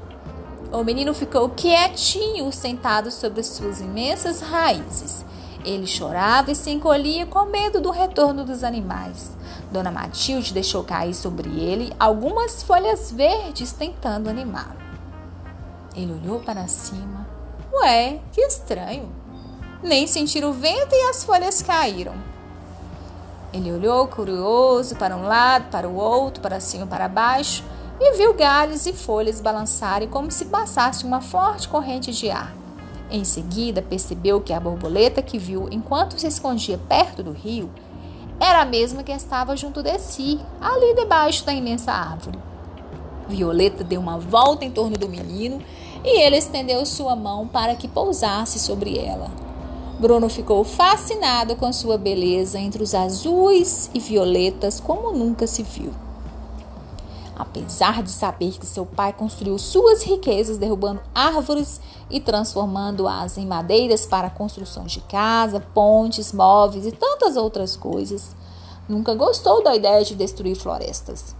O menino ficou quietinho, sentado sobre suas imensas raízes. Ele chorava e se encolhia com medo do retorno dos animais. Dona Matilde deixou cair sobre ele algumas folhas verdes, tentando animá-lo. Ele olhou para cima Ué, que estranho. Nem sentir o vento e as folhas caíram. Ele olhou curioso para um lado, para o outro, para cima para baixo e viu galhos e folhas balançarem como se passasse uma forte corrente de ar. Em seguida, percebeu que a borboleta que viu enquanto se escondia perto do rio era a mesma que estava junto de si, ali debaixo da imensa árvore. Violeta deu uma volta em torno do menino e ele estendeu sua mão para que pousasse sobre ela. Bruno ficou fascinado com sua beleza entre os azuis e violetas como nunca se viu. Apesar de saber que seu pai construiu suas riquezas derrubando árvores e transformando-as em madeiras para a construção de casa, pontes, móveis e tantas outras coisas, nunca gostou da ideia de destruir florestas.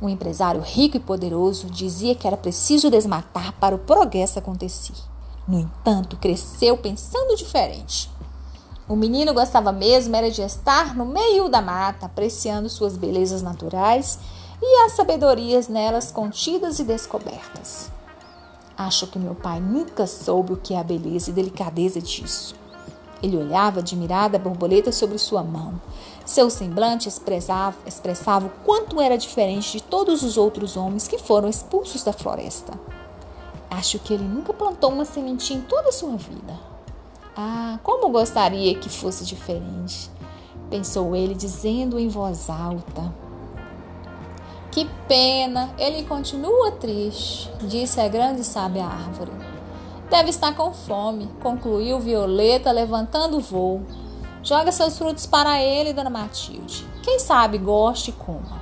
Um empresário rico e poderoso dizia que era preciso desmatar para o progresso acontecer. No entanto, cresceu pensando diferente. O menino gostava mesmo era de estar no meio da mata, apreciando suas belezas naturais e as sabedorias nelas contidas e descobertas. Acho que meu pai nunca soube o que é a beleza e delicadeza disso. Ele olhava admirado a borboleta sobre sua mão. Seu semblante expressava, expressava o quanto era diferente de todos os outros homens que foram expulsos da floresta. Acho que ele nunca plantou uma sementinha em toda a sua vida. Ah, como gostaria que fosse diferente, pensou ele, dizendo em voz alta. Que pena, ele continua triste, disse a grande sábia árvore. Deve estar com fome, concluiu Violeta, levantando o voo. Joga seus frutos para ele, dona Matilde. Quem sabe goste e coma.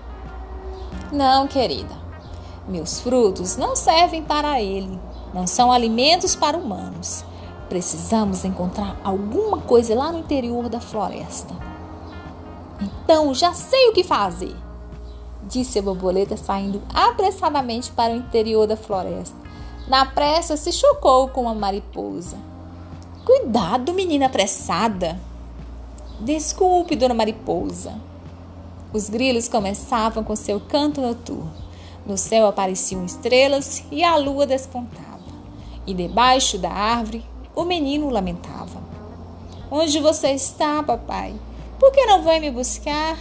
Não, querida. Meus frutos não servem para ele. Não são alimentos para humanos. Precisamos encontrar alguma coisa lá no interior da floresta. Então já sei o que fazer, disse a borboleta saindo apressadamente para o interior da floresta. Na pressa, se chocou com uma mariposa. Cuidado, menina apressada! Desculpe, dona mariposa. Os grilos começavam com seu canto noturno. No céu apareciam estrelas e a lua despontava. E debaixo da árvore, o menino lamentava. Onde você está, papai? Por que não vai me buscar?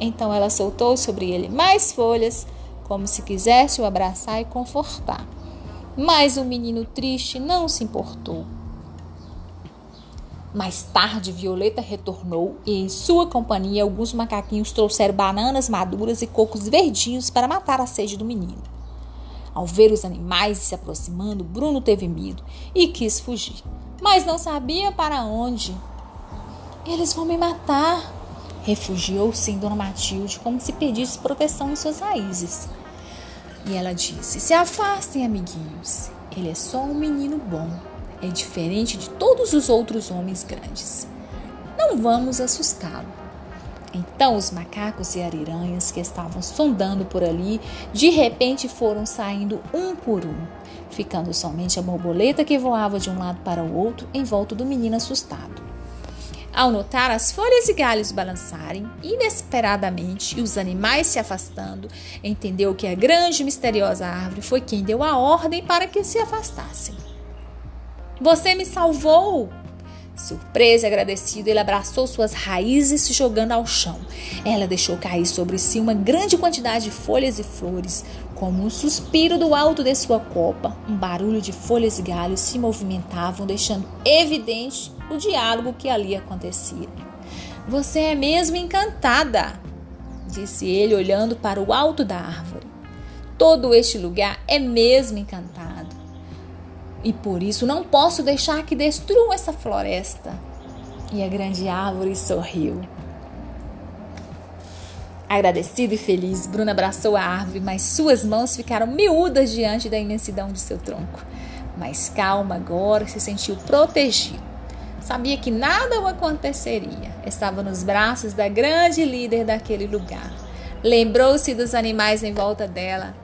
Então ela soltou sobre ele mais folhas, como se quisesse o abraçar e confortar. Mas o menino triste não se importou. Mais tarde, Violeta retornou e, em sua companhia, alguns macaquinhos trouxeram bananas maduras e cocos verdinhos para matar a sede do menino. Ao ver os animais se aproximando, Bruno teve medo e quis fugir, mas não sabia para onde. Eles vão me matar, refugiou-se em Dona Matilde como se pedisse proteção em suas raízes. E ela disse: Se afastem, amiguinhos. Ele é só um menino bom. É diferente de todos os outros homens grandes. Não vamos assustá-lo. Então os macacos e ariranhas que estavam sondando por ali, de repente foram saindo um por um, ficando somente a borboleta que voava de um lado para o outro em volta do menino assustado. Ao notar as folhas e galhos balançarem inesperadamente e os animais se afastando, entendeu que a grande e misteriosa árvore foi quem deu a ordem para que se afastassem. Você me salvou! Surpreso e agradecido, ele abraçou suas raízes se jogando ao chão. Ela deixou cair sobre si uma grande quantidade de folhas e flores, como um suspiro do alto de sua copa. Um barulho de folhas e galhos se movimentavam, deixando evidente o diálogo que ali acontecia. Você é mesmo encantada, disse ele, olhando para o alto da árvore. Todo este lugar é mesmo encantado. E por isso não posso deixar que destruam essa floresta. E a grande árvore sorriu. Agradecido e feliz, Bruna abraçou a árvore, mas suas mãos ficaram miúdas diante da imensidão de seu tronco. Mas calma agora, se sentiu protegido. Sabia que nada o aconteceria. Estava nos braços da grande líder daquele lugar. Lembrou-se dos animais em volta dela,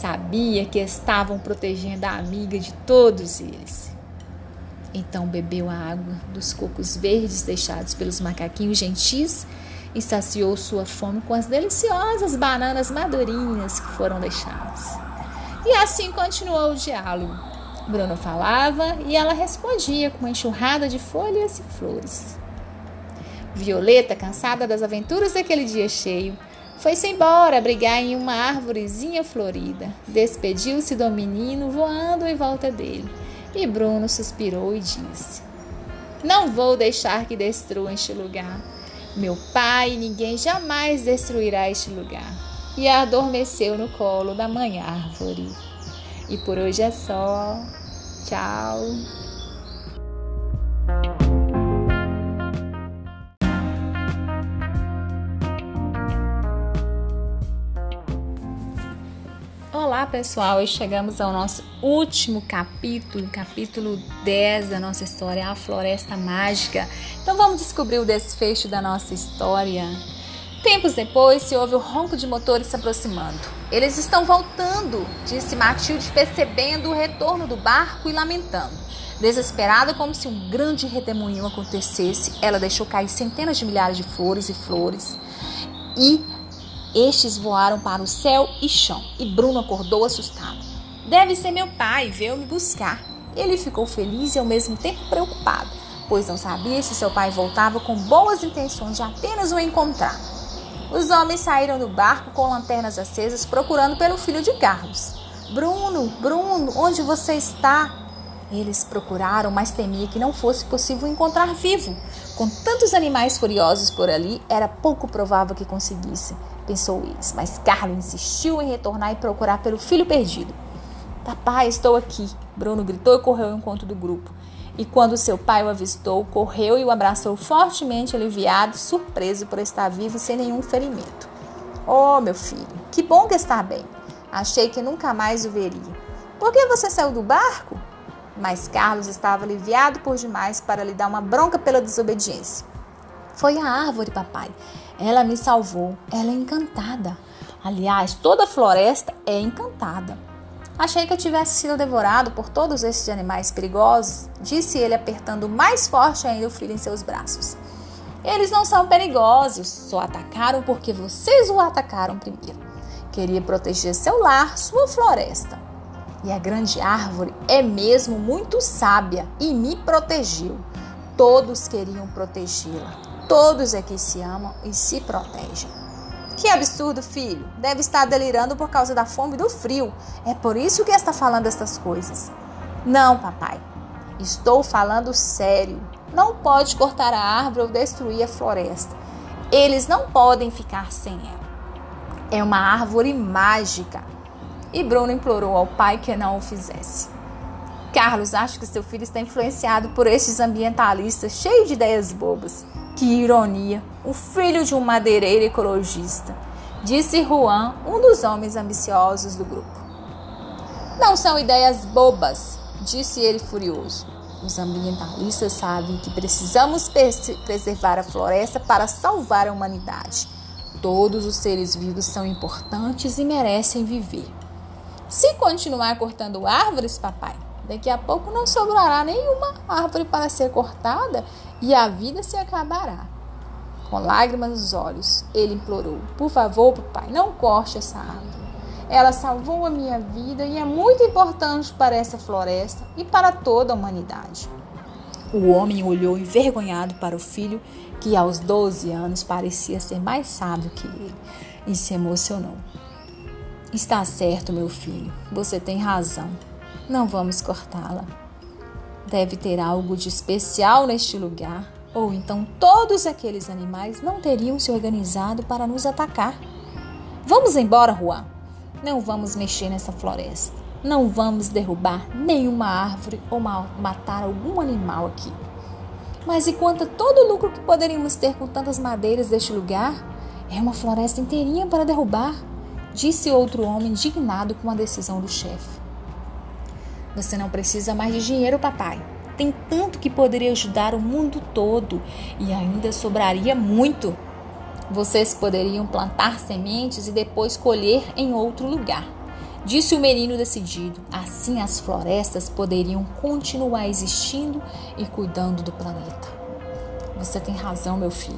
Sabia que estavam protegendo a amiga de todos eles. Então bebeu a água dos cocos verdes deixados pelos macaquinhos gentis e saciou sua fome com as deliciosas bananas madurinhas que foram deixadas. E assim continuou o diálogo. Bruno falava e ela respondia com uma enxurrada de folhas e flores. Violeta, cansada das aventuras daquele dia cheio, foi-se embora brigar em uma árvorezinha florida. Despediu-se do menino voando em volta dele. E Bruno suspirou e disse: Não vou deixar que destruam este lugar. Meu pai e ninguém jamais destruirá este lugar. E adormeceu no colo da mãe árvore. E por hoje é só. Tchau. Olá pessoal, e chegamos ao nosso último capítulo, capítulo 10 da nossa história, a Floresta Mágica. Então vamos descobrir o desfecho da nossa história. Tempos depois se ouve o ronco de motores se aproximando. Eles estão voltando, disse Matilde, percebendo o retorno do barco e lamentando. Desesperada, como se um grande redemoinho acontecesse, ela deixou cair centenas de milhares de flores e flores e estes voaram para o céu e chão, e Bruno acordou assustado. Deve ser meu pai, veio me buscar. Ele ficou feliz e ao mesmo tempo preocupado, pois não sabia se seu pai voltava com boas intenções de apenas o encontrar. Os homens saíram do barco com lanternas acesas procurando pelo filho de Carlos. Bruno, Bruno, onde você está? Eles procuraram, mas temia que não fosse possível encontrar vivo. Com tantos animais furiosos por ali, era pouco provável que conseguisse pensou eles. Mas Carlos insistiu em retornar e procurar pelo filho perdido. Papai, estou aqui. Bruno gritou e correu ao encontro do grupo. E quando seu pai o avistou, correu e o abraçou fortemente, aliviado, surpreso por estar vivo e sem nenhum ferimento. Oh, meu filho, que bom que está bem. Achei que nunca mais o veria. Por que você saiu do barco? Mas Carlos estava aliviado por demais para lhe dar uma bronca pela desobediência. Foi a árvore, papai. Ela me salvou. Ela é encantada. Aliás, toda a floresta é encantada. Achei que eu tivesse sido devorado por todos esses animais perigosos, disse ele, apertando mais forte ainda o filho em seus braços. Eles não são perigosos, só atacaram porque vocês o atacaram primeiro. Queria proteger seu lar, sua floresta. E a grande árvore é mesmo muito sábia e me protegeu. Todos queriam protegê-la. Todos aqui se amam e se protegem. Que absurdo, filho! Deve estar delirando por causa da fome e do frio. É por isso que está falando estas coisas. Não, papai. Estou falando sério. Não pode cortar a árvore ou destruir a floresta. Eles não podem ficar sem ela. É uma árvore mágica. E Bruno implorou ao pai que não o fizesse. Carlos acha que seu filho está influenciado por estes ambientalistas cheios de ideias bobas. Que ironia! O filho de um madeireiro ecologista, disse Juan, um dos homens ambiciosos do grupo. Não são ideias bobas, disse ele furioso. Os ambientalistas sabem que precisamos preservar a floresta para salvar a humanidade. Todos os seres vivos são importantes e merecem viver. Se continuar cortando árvores, papai, Daqui a pouco não sobrará nenhuma árvore para ser cortada e a vida se acabará. Com lágrimas nos olhos, ele implorou: Por favor, papai, não corte essa árvore. Ela salvou a minha vida e é muito importante para essa floresta e para toda a humanidade. O homem olhou envergonhado para o filho, que aos 12 anos parecia ser mais sábio que ele, e se emocionou. Está certo, meu filho, você tem razão. Não vamos cortá-la. Deve ter algo de especial neste lugar, ou então todos aqueles animais não teriam se organizado para nos atacar. Vamos embora, Juan. Não vamos mexer nessa floresta. Não vamos derrubar nenhuma árvore ou matar algum animal aqui. Mas e quanto a todo o lucro que poderíamos ter com tantas madeiras deste lugar? É uma floresta inteirinha para derrubar, disse outro homem indignado com a decisão do chefe. Você não precisa mais de dinheiro, papai. Tem tanto que poderia ajudar o mundo todo e ainda sobraria muito. Vocês poderiam plantar sementes e depois colher em outro lugar. Disse o menino decidido. Assim as florestas poderiam continuar existindo e cuidando do planeta. Você tem razão, meu filho.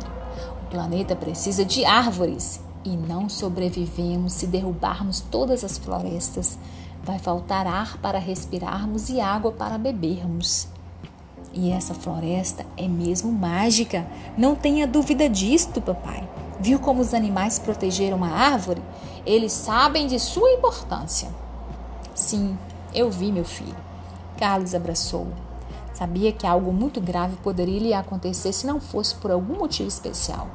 O planeta precisa de árvores e não sobrevivemos se derrubarmos todas as florestas. Vai faltar ar para respirarmos e água para bebermos. E essa floresta é mesmo mágica. Não tenha dúvida disto, papai. Viu como os animais protegeram a árvore? Eles sabem de sua importância. Sim, eu vi, meu filho. Carlos abraçou. Sabia que algo muito grave poderia lhe acontecer se não fosse por algum motivo especial.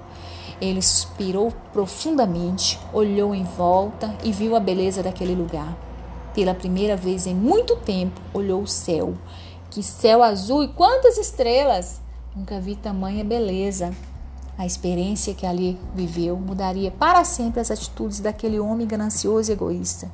Ele suspirou profundamente, olhou em volta e viu a beleza daquele lugar. Pela primeira vez em muito tempo, olhou o céu que céu azul e quantas estrelas! Nunca vi tamanha beleza. A experiência que ali viveu mudaria para sempre as atitudes daquele homem ganancioso e egoísta.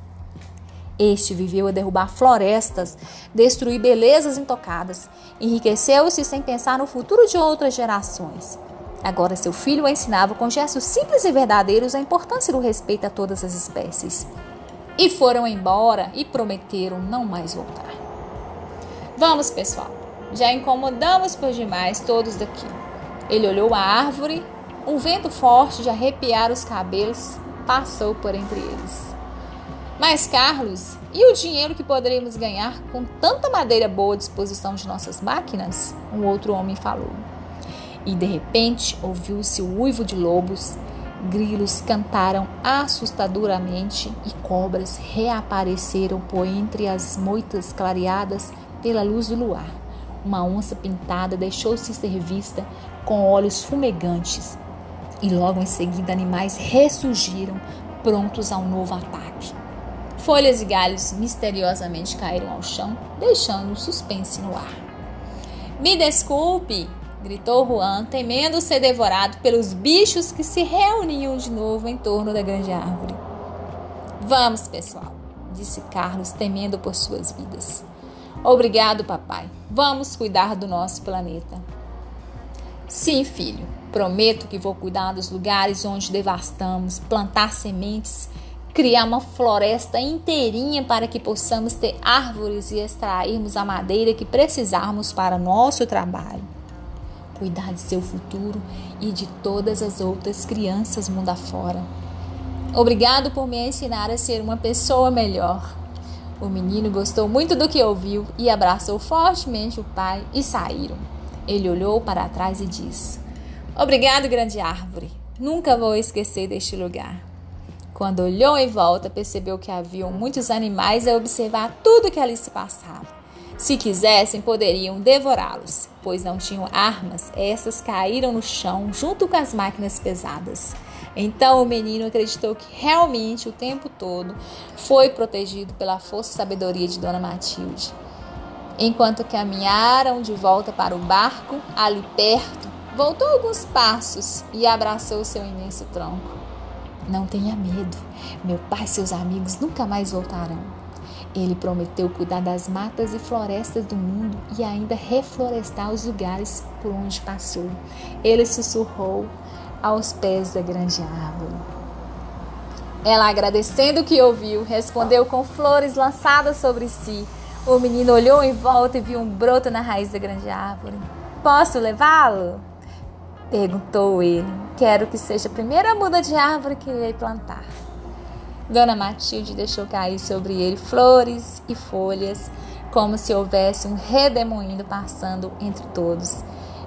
Este viveu a derrubar florestas, destruir belezas intocadas, enriqueceu-se sem pensar no futuro de outras gerações. Agora seu filho o ensinava com gestos simples e verdadeiros a importância do respeito a todas as espécies. E foram embora e prometeram não mais voltar. Vamos, pessoal. Já incomodamos por demais todos daqui. Ele olhou a árvore, um vento forte de arrepiar os cabelos passou por entre eles. Mas, Carlos, e o dinheiro que poderíamos ganhar com tanta madeira boa à disposição de nossas máquinas? Um outro homem falou. E de repente ouviu-se o uivo de lobos, grilos cantaram assustadoramente e cobras reapareceram por entre as moitas clareadas pela luz do luar. Uma onça pintada deixou-se ser vista com olhos fumegantes e logo em seguida animais ressurgiram prontos a um novo ataque. Folhas e galhos misteriosamente caíram ao chão, deixando um suspense no ar. Me desculpe! Gritou Juan, temendo ser devorado pelos bichos que se reuniam de novo em torno da grande árvore. Vamos, pessoal, disse Carlos, temendo por suas vidas. Obrigado, papai. Vamos cuidar do nosso planeta. Sim, filho. Prometo que vou cuidar dos lugares onde devastamos, plantar sementes, criar uma floresta inteirinha para que possamos ter árvores e extrairmos a madeira que precisarmos para nosso trabalho. Cuidar de seu futuro e de todas as outras crianças mundo afora. Obrigado por me ensinar a ser uma pessoa melhor. O menino gostou muito do que ouviu e abraçou fortemente o pai e saíram. Ele olhou para trás e disse: Obrigado, grande árvore. Nunca vou esquecer deste lugar. Quando olhou em volta, percebeu que haviam muitos animais a observar tudo que ali se passava. Se quisessem, poderiam devorá-los, pois não tinham armas. Essas caíram no chão junto com as máquinas pesadas. Então o menino acreditou que realmente o tempo todo foi protegido pela força e sabedoria de Dona Matilde. Enquanto caminharam de volta para o barco, ali perto, voltou alguns passos e abraçou seu imenso tronco. Não tenha medo, meu pai e seus amigos nunca mais voltarão. Ele prometeu cuidar das matas e florestas do mundo e ainda reflorestar os lugares por onde passou. Ele sussurrou aos pés da grande árvore. Ela, agradecendo o que ouviu, respondeu com flores lançadas sobre si. O menino olhou em volta e viu um broto na raiz da grande árvore. Posso levá-lo? Perguntou ele. Quero que seja a primeira muda de árvore que irei plantar. Dona Matilde deixou cair sobre ele flores e folhas, como se houvesse um redemoinho passando entre todos.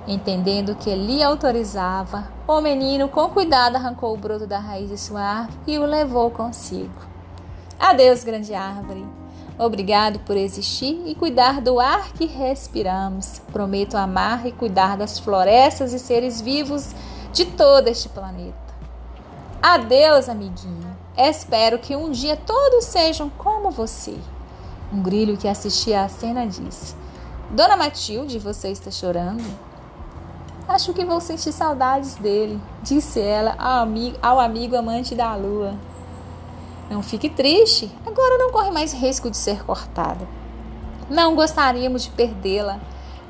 Entendendo que ele autorizava, o menino com cuidado arrancou o broto da raiz de sua árvore e o levou consigo. Adeus, grande árvore. Obrigado por existir e cuidar do ar que respiramos. Prometo amar e cuidar das florestas e seres vivos de todo este planeta. Adeus, amiguinho. Espero que um dia todos sejam como você. Um grilo que assistia à cena disse: Dona Matilde, você está chorando? Acho que vou sentir saudades dele, disse ela ao amigo, ao amigo amante da lua. Não fique triste, agora não corre mais risco de ser cortada. Não gostaríamos de perdê-la.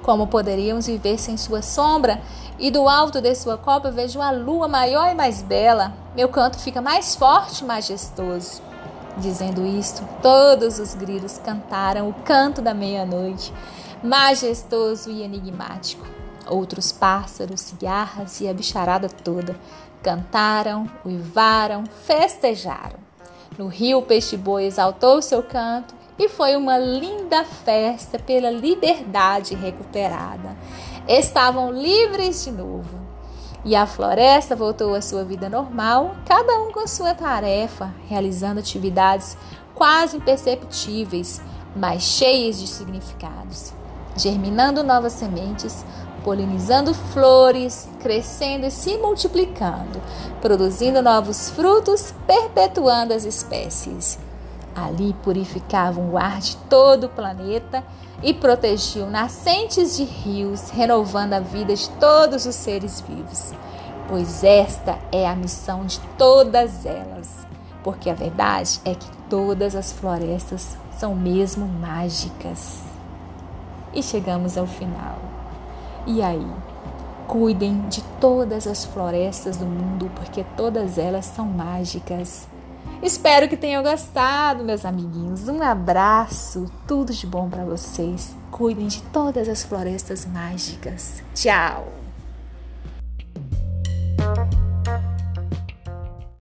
Como poderíamos viver sem sua sombra? E do alto de sua copa vejo a lua maior e mais bela. Meu canto fica mais forte e majestoso. Dizendo isto, todos os grilos cantaram o canto da meia-noite, majestoso e enigmático. Outros pássaros, cigarras e a bicharada toda cantaram, uivaram, festejaram. No rio, o peixe-boi exaltou seu canto e foi uma linda festa pela liberdade recuperada. Estavam livres de novo. E a floresta voltou à sua vida normal, cada um com sua tarefa, realizando atividades quase imperceptíveis, mas cheias de significados, germinando novas sementes, polinizando flores, crescendo e se multiplicando, produzindo novos frutos, perpetuando as espécies. Ali purificavam o ar de todo o planeta e protegiam nascentes de rios, renovando a vida de todos os seres vivos. Pois esta é a missão de todas elas. Porque a verdade é que todas as florestas são mesmo mágicas. E chegamos ao final. E aí? Cuidem de todas as florestas do mundo, porque todas elas são mágicas. Espero que tenham gostado, meus amiguinhos. Um abraço, tudo de bom para vocês. Cuidem de todas as florestas mágicas. Tchau!